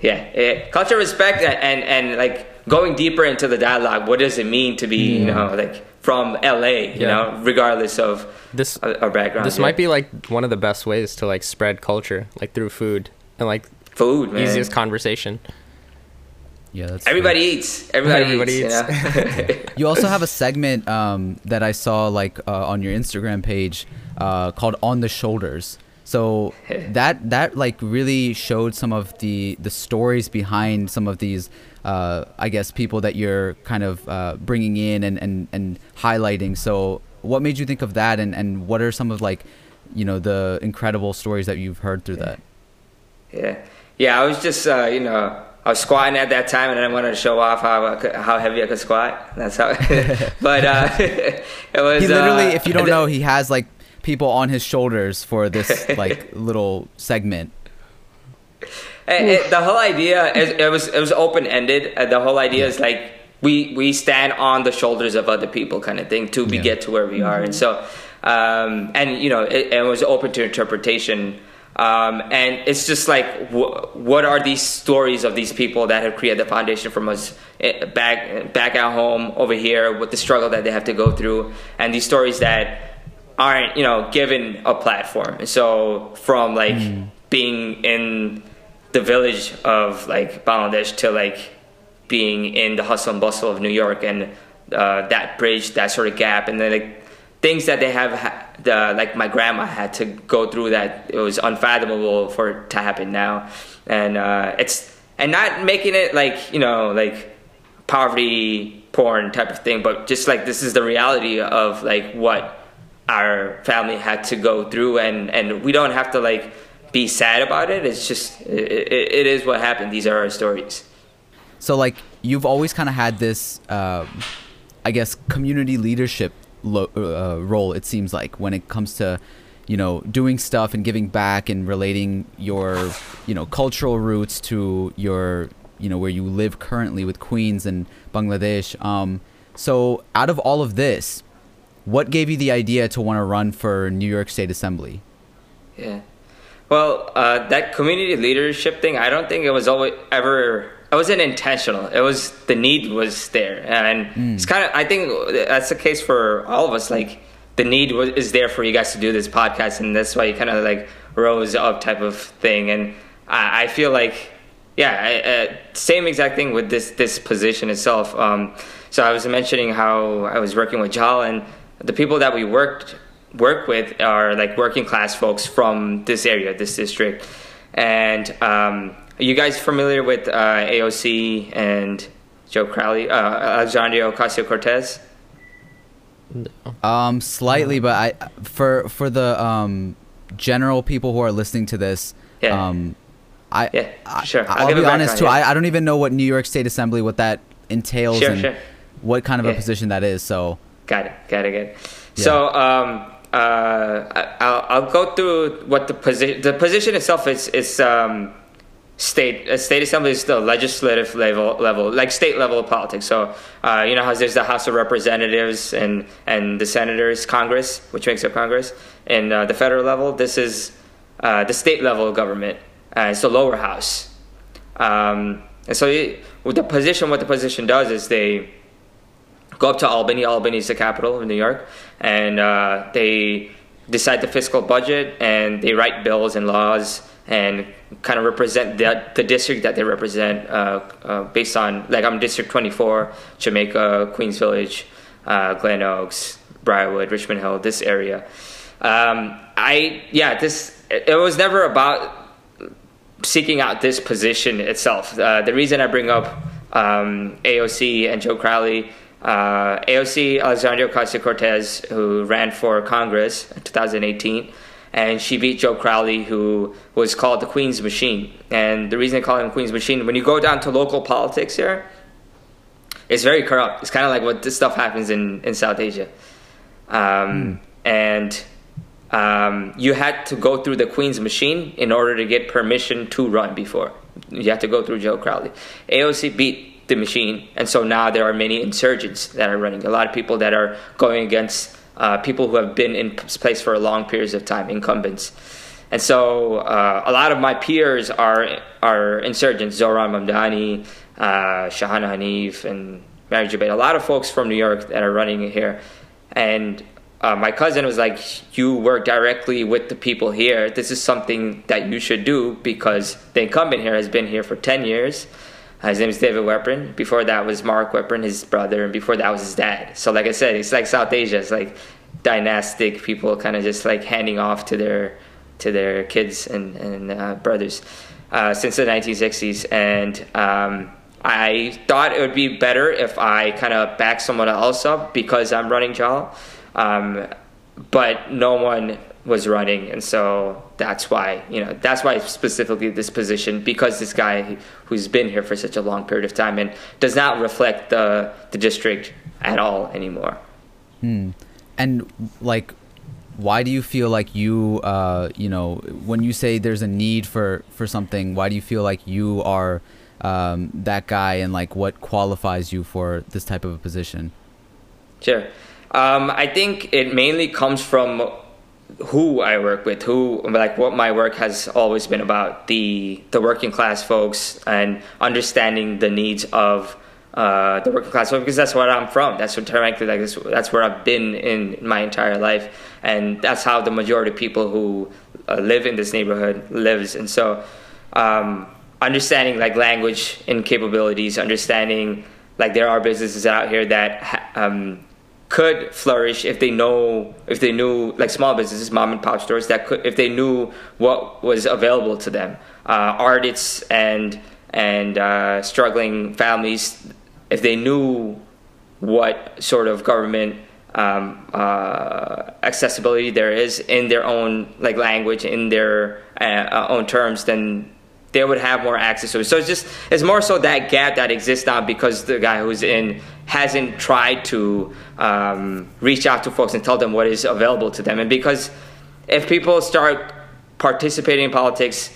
Yeah, yeah, culture respect and, and and like going deeper into the dialogue. What does it mean to be, you know, like from LA, you Yeah. know, regardless of This our our background. this yeah. might be like one of the best ways to like spread culture, like through food and like food, man. easiest conversation. Yeah, that's Everybody eats. Everybody, Everybody eats. You know? You also have a segment um, that I saw like uh, on your Instagram page uh, called "On the Shoulders." So that that like really showed some of the the stories behind some of these, uh, I guess, people that you're kind of uh, bringing in and, and and highlighting. So what made you think of that, and and what are some of like, you know, the incredible stories that you've heard through that? Yeah, yeah. I was just, uh, you know, I was squatting at that time, and I wanted to show off how could, how heavy I could squat. That's how. but uh, it was. He literally, uh, if you don't know, he has like people on his shoulders for this like little segment. It, it- the whole idea is it was it was open ended. Uh, the whole idea is like we we stand on the shoulders of other people, kind of thing, to be Yeah. get to where we are. And so, um, and you know, it, it was open to interpretation. Um, and it's just like, wh- what are these stories of these people that have created the foundation from us eh, back back at home over here with the struggle that they have to go through, and these stories that aren't you know given a platform. And so from like being in the village of like Bangladesh to like being in the hustle and bustle of New York and uh, that bridge, that sort of gap, and then like things that they have, ha- the like my grandma had to go through that it was unfathomable for it to happen now, and uh, it's and not making it like you know like poverty porn type of thing, but just like this is the reality of like what our family had to go through, and and we don't have to like be sad about it. It's just it, it, is what happened. These are our stories. So like you've always kind of had this, um, I guess, community leadership lo- uh, role. It seems like when it comes to, you know, doing stuff and giving back and relating your, you know, cultural roots to your, you know, where you live currently with Queens and Bangladesh. Um, so out of all of this, what gave you the idea to want to run for New York State Assembly? Yeah. Well, uh, that community leadership thing, I don't think it was always ever. It wasn't intentional. It was the need was there, and it's kind of. I think that's the case for all of us. Like the need was is there for you guys to do this podcast, and that's why you kind of like rose up type of thing. And I, I feel like, yeah, I, uh, same exact thing with this this position itself. Um, so I was mentioning how I was working with Jhal, and the people that we worked work with are like working class folks from this area, this district. And um, are you guys familiar with uh, AOC and Joe Crowley, uh, Alexandria Ocasio Cortez? Um, slightly, but I for for the um general people who are listening to this, Yeah. um, I Yeah, sure. I'll I'll be honest too. yeah. I, I don't even know what New York State Assembly what that entails Sure, and sure. what kind of a position that is. So Got it. Got it. Got it. So um, uh, I- I'll, I'll go through what the position. The position itself is is um, state. Uh, state assembly is the legislative level level, like state level of politics. So uh, you know how there's the House of Representatives and and the senators, Congress, which makes up Congress, and uh, the federal level. This is uh, the state level government. Uh, it's the lower house. Um, and so it, with the position, what the position does is they go up to Albany. Albany is the capital of New York, and they decide the fiscal budget and they write bills and laws and kind of represent the, the district that they represent uh, uh, based on like I'm District 24, Jamaica, Queens Village, uh, Glen Oaks, Briarwood, Richmond Hill, this area. Um, I yeah, this it, it was never about seeking out this position itself. Uh, the reason I bring up um, AOC and Joe Crowley, uh, AOC Alexandria Ocasio Cortez, who ran for Congress in 2018, and she beat Joe Crowley, who was called the Queen's Machine. And the reason they call him Queen's Machine, when you go down to local politics here, it's very corrupt. It's kind of like what this stuff happens in, in South Asia. Um, And um, you had to go through the Queen's machine in order to get permission to run before. You had to go through Joe Crowley. AOC beat the machine, and so now there are many insurgents that are running. A lot of people that are going against uh, people who have been in place for a long periods of time, incumbents. And so uh, a lot of my peers are are insurgents. Zohran Mamdani, uh, Shahana Hanif, and Mary Jobaida. A lot of folks from New York that are running here. And uh, my cousin was like, "You work directly with the people here. This is something that you should do because the incumbent here has been here for ten years. His name is David Weprin. Before that was Mark Weprin, his brother, and before that was his dad. So, like I said, it's like South Asia. It's like dynastic people, kind of just like handing off to their to their kids and and uh, brothers uh, since the 1960s. And um, I thought it would be better if I kind of back someone else up because I'm running Jhal. Um, but no one was running, and so that's why you know that's why specifically this position because this guy who's been here for such a long period of time and does not reflect the the district at all anymore. and like why do you feel like you uh you know when you say there's a need for for something why do you feel like you are um that guy and like what qualifies you for this type of a position Sure. Um, I think it mainly comes from who I work with, who like what my work has always been about the the working class folks and understanding the needs of uh, the working class folks because that's where I'm from. That's what like that's, that's where I've been in my entire life, and that's how the majority of people who uh, live in this neighborhood lives. And so, um, understanding like language and capabilities, understanding like there are businesses out here that ha- um, could flourish if they know if they knew like small businesses mom and pop stores that could if they knew what was available to them. Uh, artists and and uh, struggling families if they knew what sort of government um, uh, accessibility there is in their own like language in their uh, uh, own terms, then they would have more access to it. So it's just it's more so that gap that exists now because the guy who's in hasn't tried to um, reach out to folks and tell them what is available to them, and because if people start participating in politics,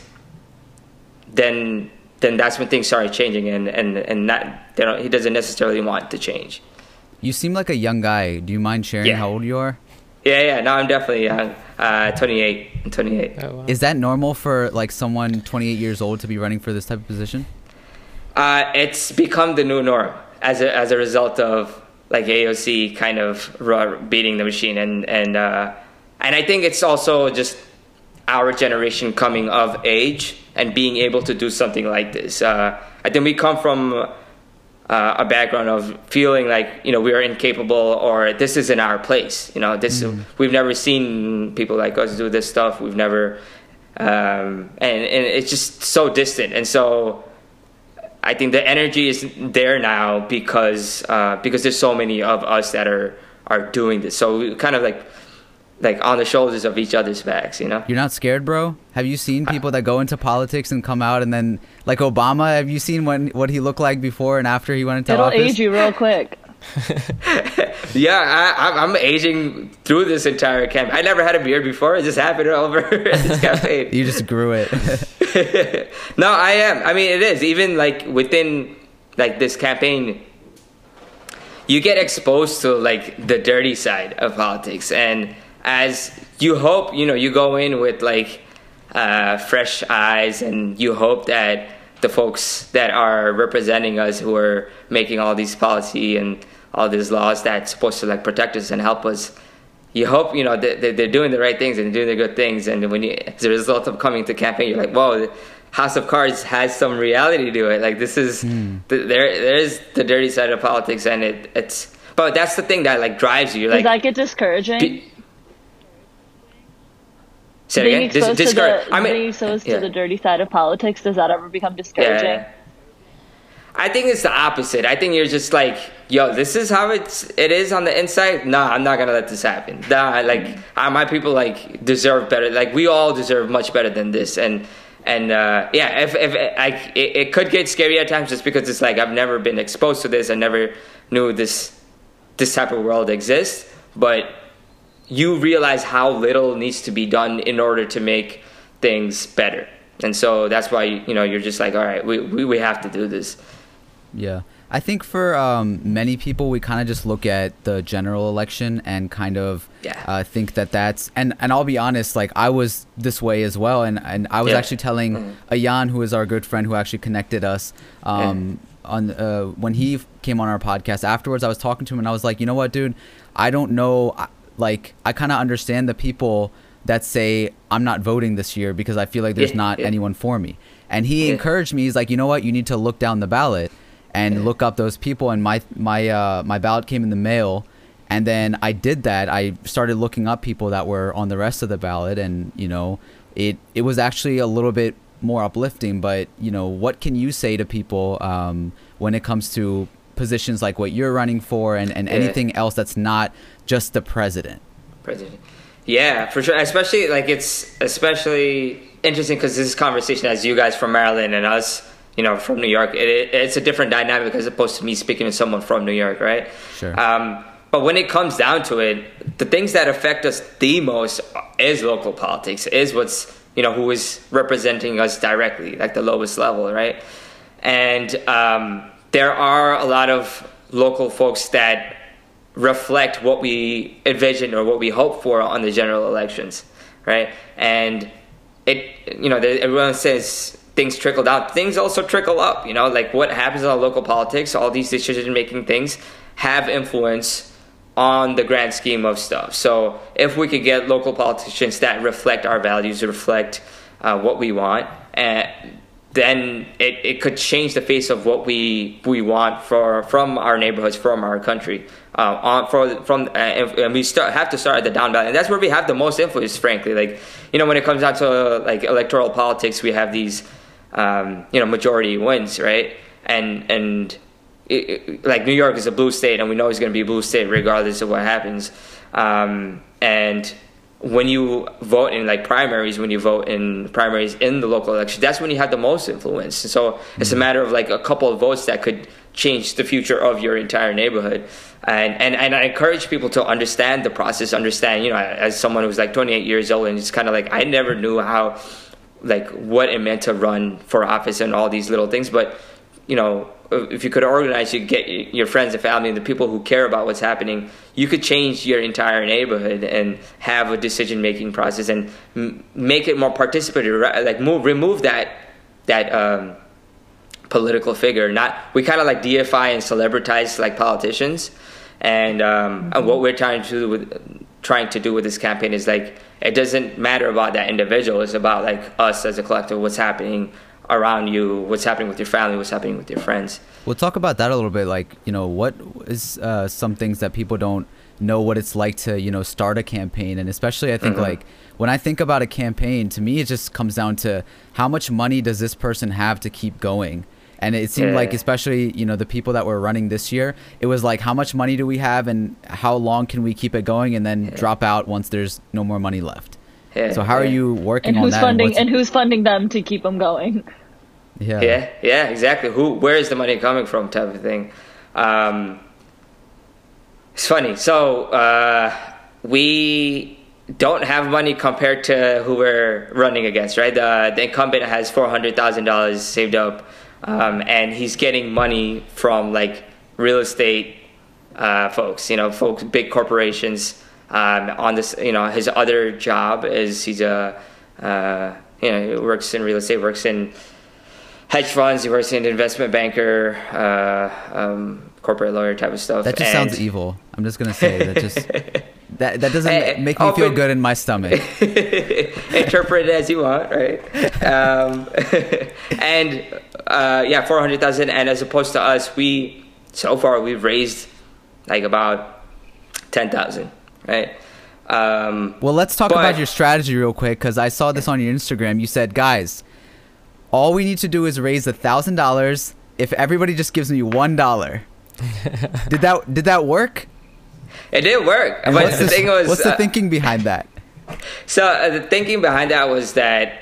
then then that's when things start changing, and and and not they don't, he doesn't necessarily want to change. You seem like a young guy. Do you mind sharing Yeah. how old you are? Yeah, yeah. No, I'm definitely young. Uh, 28. I'm 28. Oh, wow. Is that normal for like someone 28 years old to be running for this type of position? Uh, it's become the new norm as a, as a result of like AOC kind of beating the machine, and and uh, and I think it's also just our generation coming of age and being able to do something like this. Uh, I think we come from uh, a background of feeling like you know we are incapable or this isn't our place. You know, this we've never seen people like us do this stuff. We've never, um, and and it's just so distant, and so. I think the energy is there now because uh, because there's so many of us that are are doing this. So we kind of like like on the shoulders of each other's backs, you know. You're not scared, bro? Have you seen people that go into politics and come out and then like Obama? Have you seen when what he looked like before and after he went into politics? It'll office? age you real quick. Yeah, I, I'm- I'm aging through this entire camp. I never had a beard before. It just happened over this campaign. You just grew it. no, I am. I mean, it is even like within like this campaign. You get exposed to like the dirty side of politics, and as you hope, you know, you go in with like uh, fresh eyes, and you hope that the folks that are representing us, who are making all these policy and all these laws that's supposed to like protect us and help us, you hope you know that that they're doing the right things and doing the good things. And when you as a result of coming to campaign you're like whoa house of cards has some reality to it. Like this is th- there there is the dirty side of politics and it it's but that's the thing that like drives you. Like Does like that get discouraging? be- say it being again Dis- exposed, to, discourage- the, I mean, being exposed yeah. to the dirty side of politics, does that ever become discouraging? Yeah. I think it's the opposite. I think you're just like, yo, this is how it's it is on the inside. Nah, I'm not gonna let this happen. Nah, like uh, my people like deserve better. Like we all deserve much better than this. And and uh, yeah, if if like it, it could get scary at times just because it's like I've never been exposed to this. I never knew this this type of world exists. But you realize how little needs to be done in order to make things better. And so that's why you know you're just like, all right, we we, we have to do this. Yeah. I think for um, many people, we kind of just look at the general election and kind of Yeah. uh, think that that's and and I'll be honest, like I was this way as well, and and I was Yeah. actually telling Ayan, who is our good friend, who actually connected us. Um, On uh, when he came on our podcast afterwards, I was talking to him and I was like, you know what, dude, I don't know, I- like I kind of understand the people that say I'm not voting this year because I feel like there's Yeah, not yeah. anyone for me. And he Yeah. encouraged me. He's like, you know what, you need to look down the ballot and look up those people. And my my uh, my ballot came in the mail, and then I did that. I started looking up people that were on the rest of the ballot, and you know, it it was actually a little bit more uplifting. But you know, what can you say to people um, when it comes to positions like what you're running for, and and Yeah. anything else that's not just the president? president. Yeah, for sure. Especially like it's especially interesting because this conversation as you guys from Maryland and us, you know, from New York, it, it, it's a different dynamic as opposed to me speaking to someone from New York, right? Sure. Um, but when it comes down to it, the things that affect us the most is local politics, is what's you know who is representing us directly, like the lowest level, right? And um, there are a lot of local folks that reflect what we envision or what we hope for on the general elections, right? And it, you know, everyone says things trickle down. Things also trickle up. You know, like what happens in local politics, all these decision-making things have influence on the grand scheme of stuff. So if we could get local politicians that reflect our values, reflect uh, what we want, and then it, it could change the face of what we we want for from our neighborhoods, from our country. Uh, on for from uh, and we start have to start at the down ballot, and that's where we have the most influence. Frankly, like you know, when it comes down to like electoral politics, we have these um, you know majority wins, right? And and it, it- like New York is a blue state, and we know it's going to be a blue state regardless of what happens. Um, and when you vote in like primaries, when you vote in primaries in the local election, that's when you have the most influence. So it's a mm-hmm. matter of like a couple of votes that could change the future of your entire neighborhood. And, and, and I encourage people to understand the process, understand, you know, as someone who's like 28 years old and it's kind of like, I never knew how, like what it meant to run for office and all these little things. But, you know, if you could organize, you get your friends and family the people who care about what's happening, you could change your entire neighborhood and have a decision making process and m- make it more participatory, right? like move, remove that, that, um, political figure. Not we kind of like deify and celebritize like politicians, and, um, and what we're trying to do with trying to do with this campaign is like it doesn't matter about that individual. It's about like us as a collective. What's happening around you? What's happening with your family? What's happening with your friends? We'll talk about that a little bit. Like, you know, what is uh, some things that people don't know what it's like to, you know, start a campaign. And especially, I think, Mhm. like, when I think about a campaign, to me, it just comes down to how much money does this person have to keep going? And it seemed like, especially, you know, the people that were running this year, it was like, how much money do we have and how long can we keep it going and then drop out once there's no more money left? Yeah, So, how are you working And on who's that? funding what's- and who's funding them to keep them going? Yeah. Yeah, yeah, exactly. Who, where is the money coming from? Type of thing. Um, it's funny. So uh, we don't have money compared to who we're running against, right? The, the incumbent has four hundred thousand dollars saved up, um, and he's getting money from like real estate uh, folks. You know, folks, big corporations. Um, on this, you know, his other job is he's a uh, you know he works in real estate, works in hedge funds. In investment banker, uh, um, corporate lawyer type of stuff. That just And- sounds evil. I'm just gonna say that just that that doesn't make me feel good in my stomach. interpret it as you want, right? Um, and uh, yeah, four hundred thousand. And as opposed to us, we so far we've raised like about ten thousand, right? Um, Well, let's talk But- about your strategy real quick because I saw this on your Instagram. You said, guys, all we need to do is raise a thousand dollars if everybody just gives me one dollar. did that did that work? it did work, And but what's the the- thing was, what's the uh, thinking behind that? So uh, the thinking behind that was that,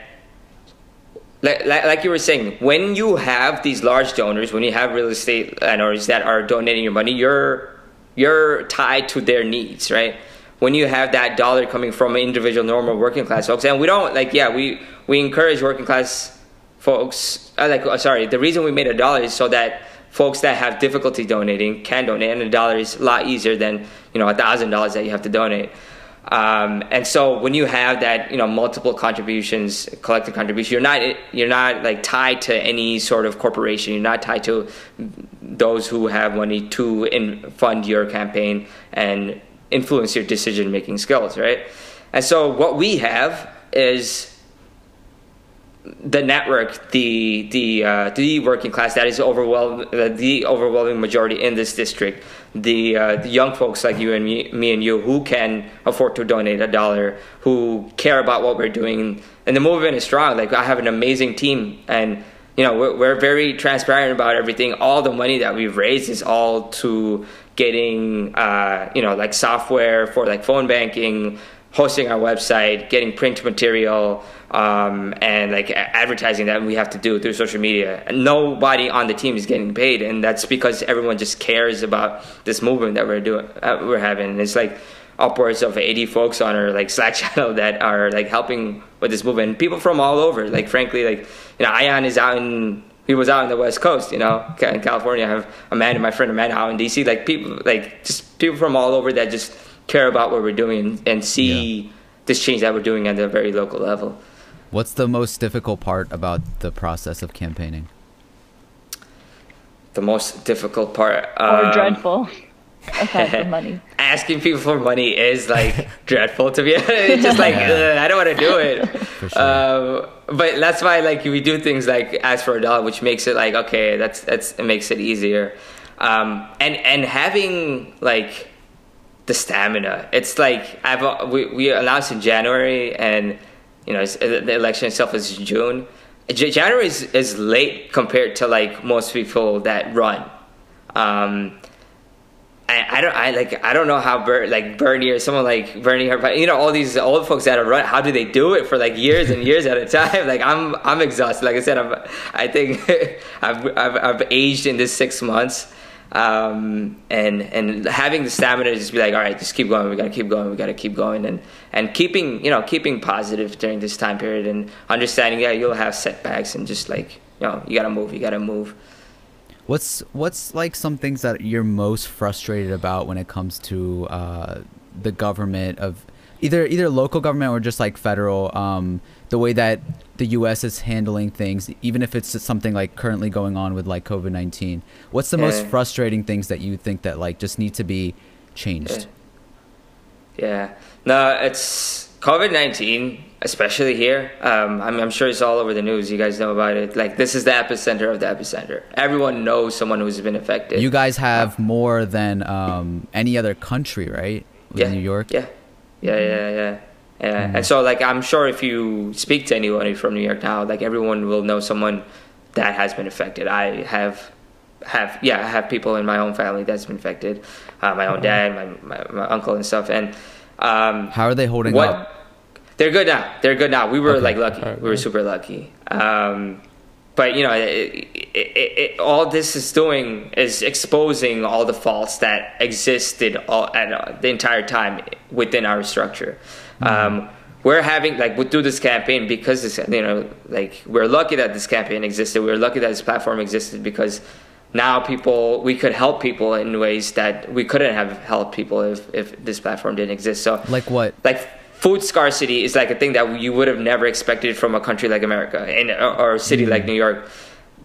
like, like, like you were saying, when you have these large donors, when you have real estate landowners that are donating your money, you're you're tied to their needs, right? When you have that dollar coming from an individual, normal working class folks, and we don't like, yeah, we we encourage working class folks. Uh, like, uh, sorry, the reason we made a dollar is so that folks that have difficulty donating can donate, and a dollar is a lot easier than you know a thousand dollars that you have to donate. Um, and so when you have that, you know, multiple contributions, collective contribution, you're not you're not like tied to any sort of corporation. You're not tied to those who have money to in, fund your campaign and influence your decision making skills, right? And so what we have is the network, the the uh, the working class that is overwhelming, the overwhelming majority in this district, the, uh, the young folks like you and me, me and you who can afford to donate a dollar, who care about what we're doing, and the movement is strong. Like I have an amazing team, and you know we're, we're very transparent about everything. All the money that we've raised is all to getting uh, you know like software for like phone banking, hosting our website, getting print material, um, and like advertising that we have to do through social media. And nobody on the team is getting paid, and that's because everyone just cares about this movement that we're doing, uh, we're having. And it's like upwards of 80 folks on our like Slack channel that are like helping with this movement. People from all over. Like frankly, like you know, Ian is out in he was out in the West Coast, you know, in California. I have a Amanda, my friend Amanda, out in DC. Like people, like just people from all over that just care about what we're doing and, and see this change that we're doing at a very local level. What's the most difficult part about the process of campaigning? The most difficult part, Or um, dreadful. Aside from money. asking people for money is like dreadful to be honest. It's just like Yeah. I don't want to do it. Sure. Um, but that's why like we do things like ask for a dollar, which makes it like okay, that's that's it makes it easier. Um, and and having like the stamina, it's like I've we we announced in January, and you know uh, the election itself is June. January is, is late compared to like most people that run. Um, I, I don't I like I don't know how like Bernie or someone like Bernie you know all these old folks that are run how do they do it for like years and years at a time like I'm I'm exhausted like I said I'm I think I've, I've I've aged in this six months um, and and having the stamina to just be like all right just keep going. We gotta keep going. We gotta keep going. And and keeping you know keeping positive during this time period and understanding yeah you'll have setbacks and just like you know you gotta move you gotta move. What's what's like some things that you're most frustrated about when it comes to uh, the government of either either local government or just like federal um, the way that the U.S. is handling things, even if it's something like currently going on with like COVID nineteen. What's the most frustrating things that you think that like just need to be changed? Yeah. No, it's COVID 19, especially here. Um, I'm, I'm sure it's all over the news. You guys know about it. Like, this is the epicenter of the epicenter. Everyone knows someone who's been affected. You guys have more than um, any other country, right? With yeah. New York. Yeah. Yeah, yeah, yeah. And so, like, I'm sure if you speak to anyone from New York now, like, everyone will know someone that has been affected. I have. Have yeah, I have people in my own family that's been affected, uh, my own dad, my, my my uncle and stuff, and um, How are they holding what up? they're good now. They're good now. We were Okay. like lucky. Alright, we were super lucky. Um, but you know it, it, it, all this is doing is exposing all the faults that existed all at uh, the entire time within our structure um, we're having like we do this campaign because this you know like we're lucky that this campaign existed we're lucky that this platform existed because now people we could help people in ways that we couldn't have helped people if, if this platform didn't exist so Like what? like food scarcity is like a thing that you would have never expected from a country like America and or, a city like New York.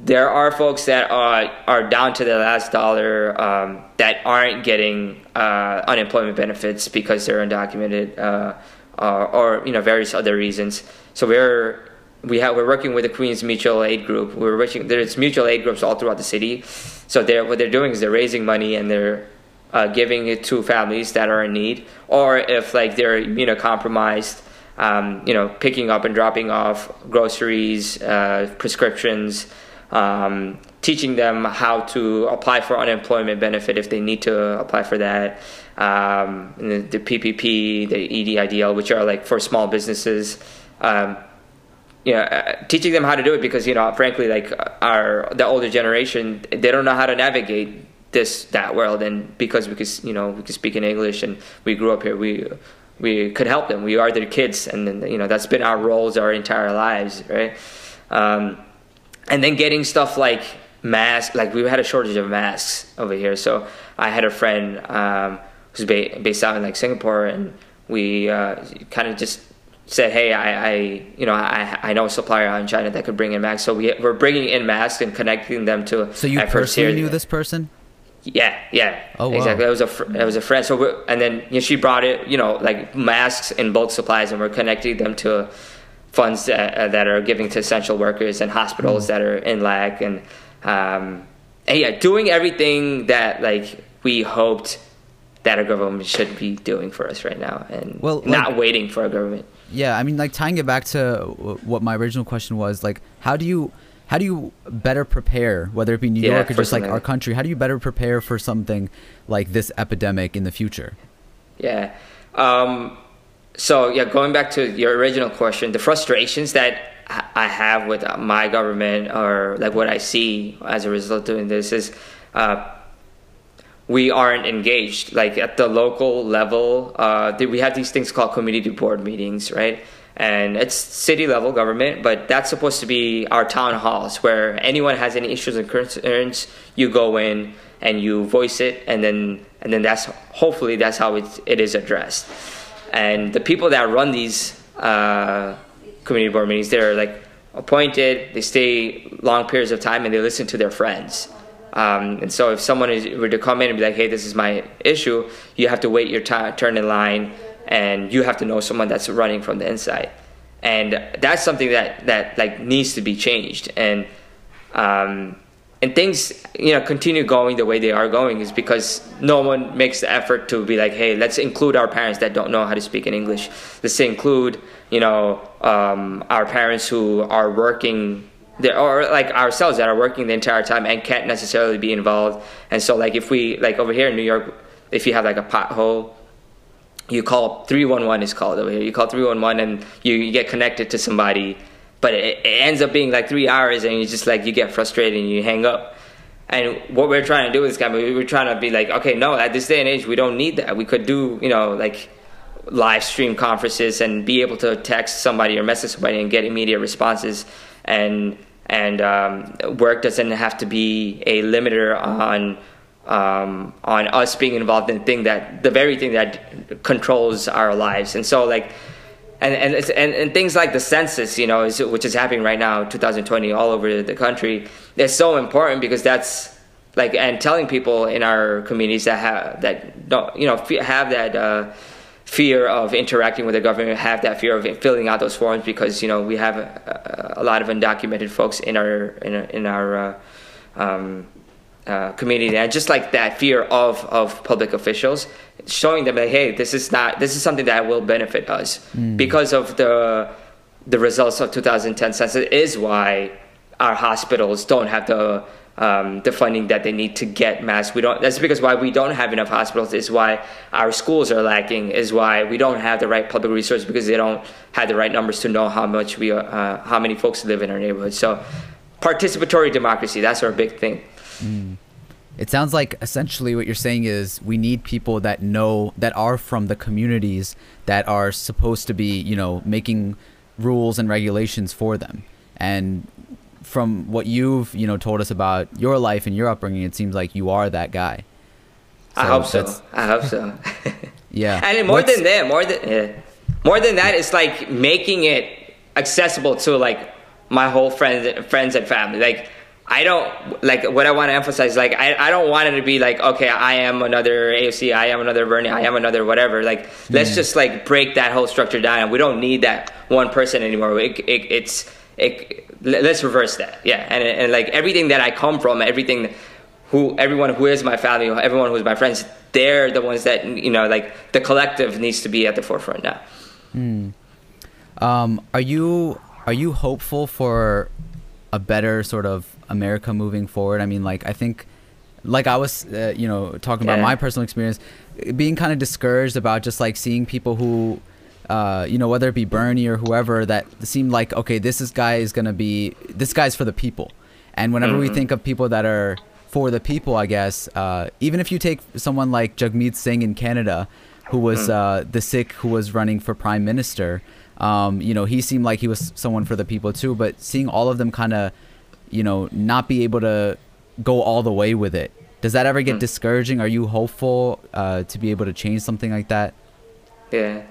There are folks that are are down to the last dollar um, that aren't getting uh, unemployment benefits because they're undocumented uh, or, or you know various other reasons. So we're we have we're working with the Queens Mutual Aid Group. We're working there's mutual aid groups all throughout the city. So they're what they're doing is they're raising money and they're uh, giving it to families that are in need, or if like they're immunocompromised, um, you know, picking up and dropping off groceries, uh, prescriptions, um, teaching them how to apply for unemployment benefit if they need to apply for that, um, the, PPP, the EIDL, which are like for small businesses. Um, you know, uh, teaching them how to do it because you know, frankly, like our the older generation, they don't know how to navigate this that world, and because we could, you know, we could speak in English and we grew up here, we we could help them. We are their kids, and then, you know that's been our roles our entire lives, right? Um, and then getting stuff like masks, like we had a shortage of masks over here, so I had a friend um, who's ba- based out in like Singapore, and we uh, kind of just said, "Hey, I, I you know, I, I know a supplier out in China that could bring in masks." So we we're bringing in masks and connecting them to. So you personally knew this person? Yeah, yeah. Oh, wow. Exactly. It was a fr- it was a friend. So we're, and then you know, she brought it, you know, like masks and bulk supplies, and we're connecting them to funds that, uh, that are giving to essential workers and hospitals that are in lack, and um, and yeah, doing everything that like we hoped that our government should be doing for us right now, and Well, not like- waiting for our government. Yeah, I mean, like tying it back to what my original question was, like, how do you how do you better prepare, whether it be New Yeah, York or just like our country? How do you better prepare for something like this epidemic in the future? Yeah. Um, so yeah, going back to your original question, the frustrations that I I have with my government or like what I see as a result of doing this is uh, we aren't engaged. Like at the local level, uh, we have these things called community board meetings, right? And it's city level government, but that's supposed to be our town halls where anyone has any issues and concerns, you go in and you voice it, and then and then that's hopefully that's how it, it is addressed. And the people that run these uh, community board meetings, they're like appointed, they stay long periods of time, and they listen to their friends. Um, and so if someone is, were to come in and be like, hey, this is my issue, you have to wait your ti turn in line and you have to know someone that's running from the inside. And that's something that, that like needs to be changed. And, um, and things, you know, continue going the way they are going is because no one makes the effort to be like, hey, let's include our parents that don't know how to speak in English. Let's include, you know, um, our parents who are working there or like ourselves that are working the entire time and can't necessarily be involved. And so like if we like over here in New York, if you have like a pothole, you call 311 is called over here. You call 311 and you, you get connected to somebody, but it, it ends up being like three hours and you just like you get frustrated and you hang up. And what we're trying to do is kind of we're trying to be like, okay, no, at this day and age, we don't need that. We could do, you know, like live stream conferences and be able to text somebody or message somebody and get immediate responses. And and um, work doesn't have to be a limiter on um, on us being involved in the thing that the very thing that controls our lives. And so like and and, and and things like the census, you know, is, which is happening right now, 2020, all over the country, is so important because that's like and telling people in our communities that have that don't you know have that uh, fear of interacting with the government, have that fear of filling out those forms because you know we have a, a lot of undocumented folks in our in our, in our uh, um, uh, community. And just like that fear of of public officials showing them that hey this is not this is something that will benefit us because of the the results of 2010 census is why our hospitals don't have the um, the funding that they need to get masks. We don't. That's because why we don't have enough hospitals. Is why our schools are lacking. Is why we don't have the right public resources because they don't have the right numbers to know how much we uh, how many folks live in our neighborhood. So, participatory democracy. That's our big thing. It sounds like essentially what you're saying is we need people that know that are from the communities that are supposed to be, you know, making rules and regulations for them. And from what you've, you know, told us about your life and your upbringing, it seems like you are that guy. I hope so. I hope so. Yeah. And more What's- than that, more than yeah. more than that, it's like making it accessible to like my whole friends, friends and family. Like I don't like what I want to emphasize. Like I, I don't want it to be like okay, I am another AOC, I am another Bernie, I am another whatever. Like let's hmm. just like break that whole structure down. We don't need that one person anymore. It, it, it's it, let's reverse that. Yeah, and and like everything that I come from, everything who everyone who is my family, everyone who's my friends, they're the ones that you know, like the collective needs to be at the forefront now. Um, are you are you hopeful for a better sort of America moving forward? I mean, like I think, like I was, uh, you know, talking about Yeah. my personal experience, being kind of discouraged about just like seeing people who, uh, you know, whether it be Bernie or whoever, that seemed like okay, this is guy is gonna be this guy's for the people, and whenever we think of people that are for the people, I guess, uh, even if you take someone like Jagmeet Singh in Canada, who was uh, the Sikh who was running for prime minister. Um, you know, he seemed like he was someone for the people too. But seeing all of them kind of, you know, not be able to go all the way with it, does that ever get discouraging? Are you hopeful uh, to be able to change something like that? Yeah,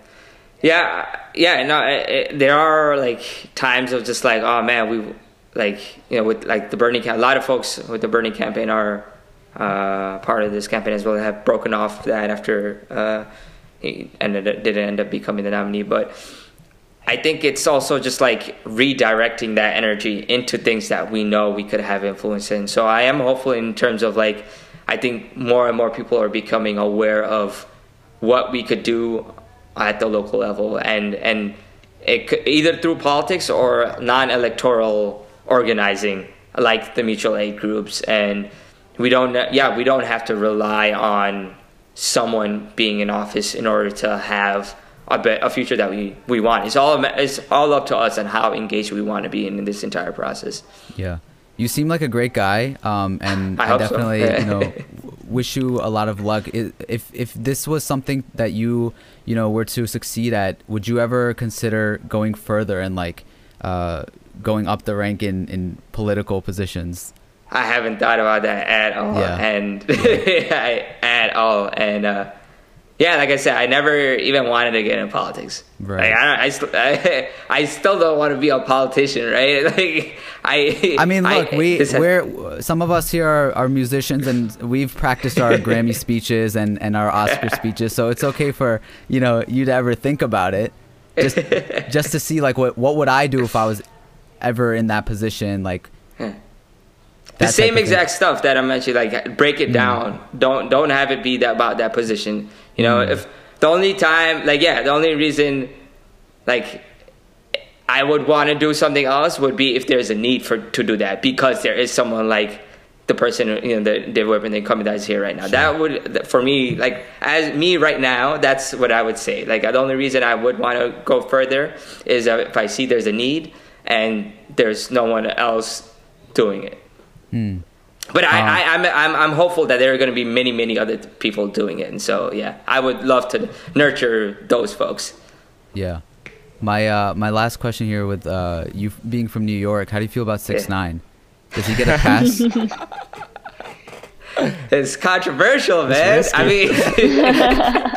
yeah, yeah. No, it, it, there are like times of just like, oh man, we like you know with like the Bernie cam- a lot of folks with the Bernie campaign are uh, part of this campaign as well. Have broken off that after uh, he ended up, didn't end up becoming the nominee, but. I think it's also just like redirecting that energy into things that we know we could have influence in. So I am hopeful in terms of like, I think more and more people are becoming aware of what we could do at the local level, and and it could, either through politics or non-electoral organizing, like the mutual aid groups, and we don't. Yeah, we don't have to rely on someone being in office in order to have a, a future that we, we want. It's all it's all up to us and how engaged we want to be in, this entire process. Yeah. You seem like a great guy, um, and I I, hope so. definitely, you know, wish you a lot of luck. If if this was something that you, you know, were to succeed at, would you ever consider going further and like, uh, going up the rank in in political positions? I haven't thought about that at all, Yeah. and at all, and uh, yeah, like I said, I never even wanted to get in politics. Right. Like, I, don't, I, I, I still don't want to be a politician, right? Like I. I mean, look, we we're some of us here are, are musicians, and we've practiced our Grammy speeches and and our Oscar speeches, so it's okay for you know you to ever think about it, just just to see like what what would I do if I was ever in that position, like. the that same of thing. exact stuff that I mentioned, like break it mm. down. Don't don't have it be that about that position. You know, hmm. if the only time, like yeah, the only reason, like I would want to do something else would be if there's a need for to do that because there is someone like the person you know the the women they come that is here right now. That would for me like as me right now. That's what I would say. Like the only reason I would want to go further is if I see there's a need and there's no one else doing it. Hmm. But I, I, I'm, I'm, I'm hopeful that there are going to be many, many other people doing it, and so yeah, I would love to nurture those folks. Yeah. My uh, my last question here with uh, you being from New York, how do you feel about six nine? Does he get a pass? It's controversial, man. risky. I mean,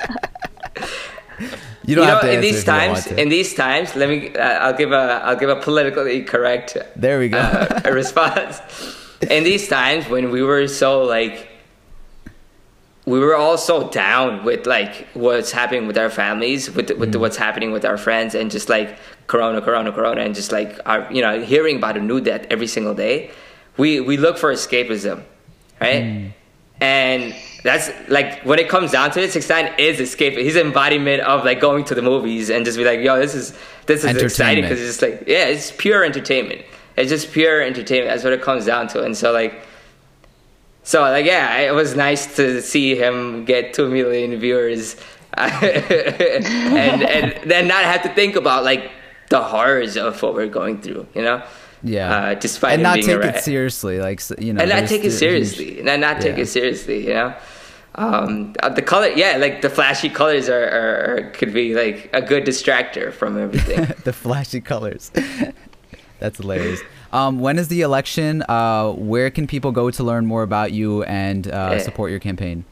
You you don't know, have to in these you times, in these times, let me. Uh, I'll give a, I'll give a politically correct there we go. uh, a response. In these times when we were so like, we were all so down with like what's happening with our families, with with Mm. what's happening with our friends, and just like Corona, Corona, Corona, and just like our, you know, hearing about a new death every single day. We we look for escapism, right? Mm. And that's like when it comes down to it, Six Nine is escape. He's embodiment of like going to the movies and just be like, yo, this is this is exciting because it's just like yeah, it's pure entertainment. It's just pure entertainment. That's what it comes down to. And so like, so like yeah, it was nice to see him get two million viewers, and and then not have to think about like the horrors of what we're going through. You know. yeah. uh, despite and not being take it seriously, like you know, and not take it huge- seriously, and not, not take Yeah. it seriously, you know. Um, uh, the color, yeah, like the flashy colors are, are, are could be like a good distractor from everything. the flashy colors. That's hilarious. Um, when is the election? Uh, where can people go to learn more about you and uh, support your campaign?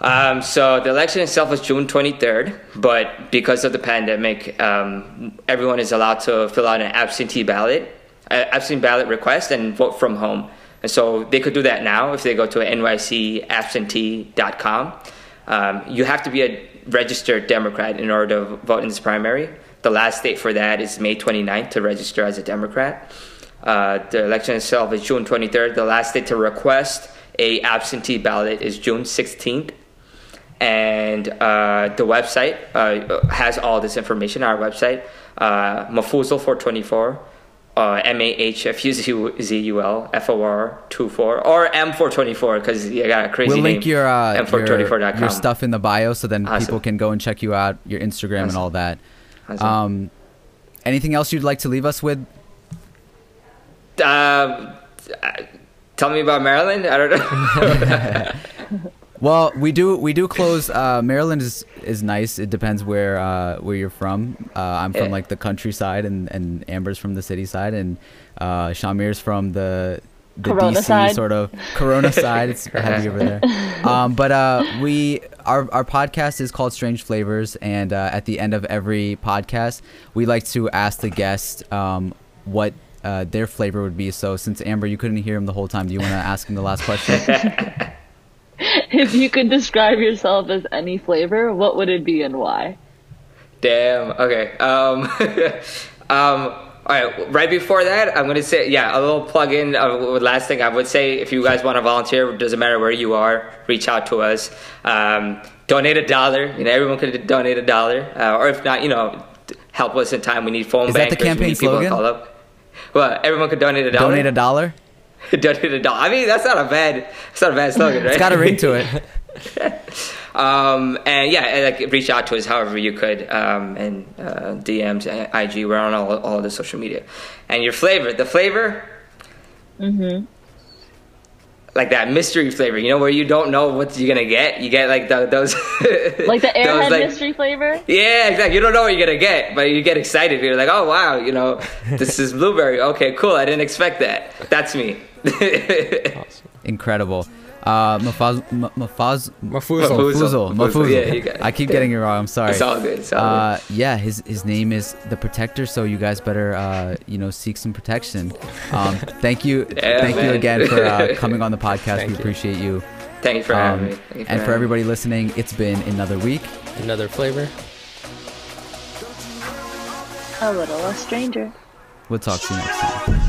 um, so the election itself was June 23rd, but because of the pandemic, um, everyone is allowed to fill out an absentee ballot, uh, absentee ballot request, and vote from home. And so they could do that now if they go to nycabsentee.com. Um, you have to be a registered Democrat in order to vote in this primary. The last date for that is May 29th to register as a Democrat. Uh, the election itself is June 23rd. The last date to request a absentee ballot is June 16th and uh, the website uh, has all this information. Our website, uh, Mahfuzul 424, uh, M A H F U Z U L F O R 24 or M 424 because you got a crazy We'll name. link your uh, your, M424.com. your stuff in the bio, so then Awesome. people can go and check you out, your Instagram and all that. Awesome. Um, anything else you'd like to leave us with? Uh, tell me about Maryland. I don't know. Well, we do we do close. Uh, Maryland is is nice. It depends where uh, where you're from. Uh, I'm from like the countryside, and and Amber's from the city side, and uh, Shamir's from the the Corona DC side. sort of Corona side. It's heavy over there. Um, but uh, we our our podcast is called Strange Flavors, and uh, at the end of every podcast, we like to ask the guest um, what. Uh, their flavor would be so since amber you couldn't hear him the whole time do you want to ask him the last question If you could describe yourself as any flavor, what would it be and why? Damn. Okay. Um, um, all right. Right before that, I'm gonna say yeah, a little plug in. Uh, last thing I would say, if you guys want to volunteer, it doesn't matter where you are, reach out to us. Um, donate a dollar. You know, everyone could donate a dollar, uh, or if not, you know, help us in time. We need phone Is that the bankers. we campaign need people to slogan? Call up. Well, everyone could donate a dollar. donate a dollar donate a dollar. I mean, that's not a bad. That's not a bad slogan, right? it's got a ring to it Um, and yeah, and, like reach out to us however you could, um, and uh, DMs, uh, IG. We're on all all the social media. And your flavor, the flavor, Mhm like that mystery flavor. You know where you don't know what you're gonna get. You get like the, those, Like the those, airhead like- mystery flavor? Yeah, exactly. You don't know what you're gonna get, but you get excited. You're like, oh wow, you know, this is blueberry. Okay, cool. I didn't expect that. That's me. awesome. incredible uh mafaz M- mafaz Mafuzal. Mafuzal. Mafuzal. Mafuzal. Yeah, you got it. I keep getting it wrong. I'm sorry. It's all good. It's all uh, yeah, his his name is the Protector, so you guys better uh, you know seek some protection. Um, thank you, Yeah, thank you again for uh, coming on the podcast. Thank we you. appreciate you. Thank you for having Um, me. Thank you and having for me. everybody listening, it's been another week. Another flavor. A little less stranger. We'll talk to you next time.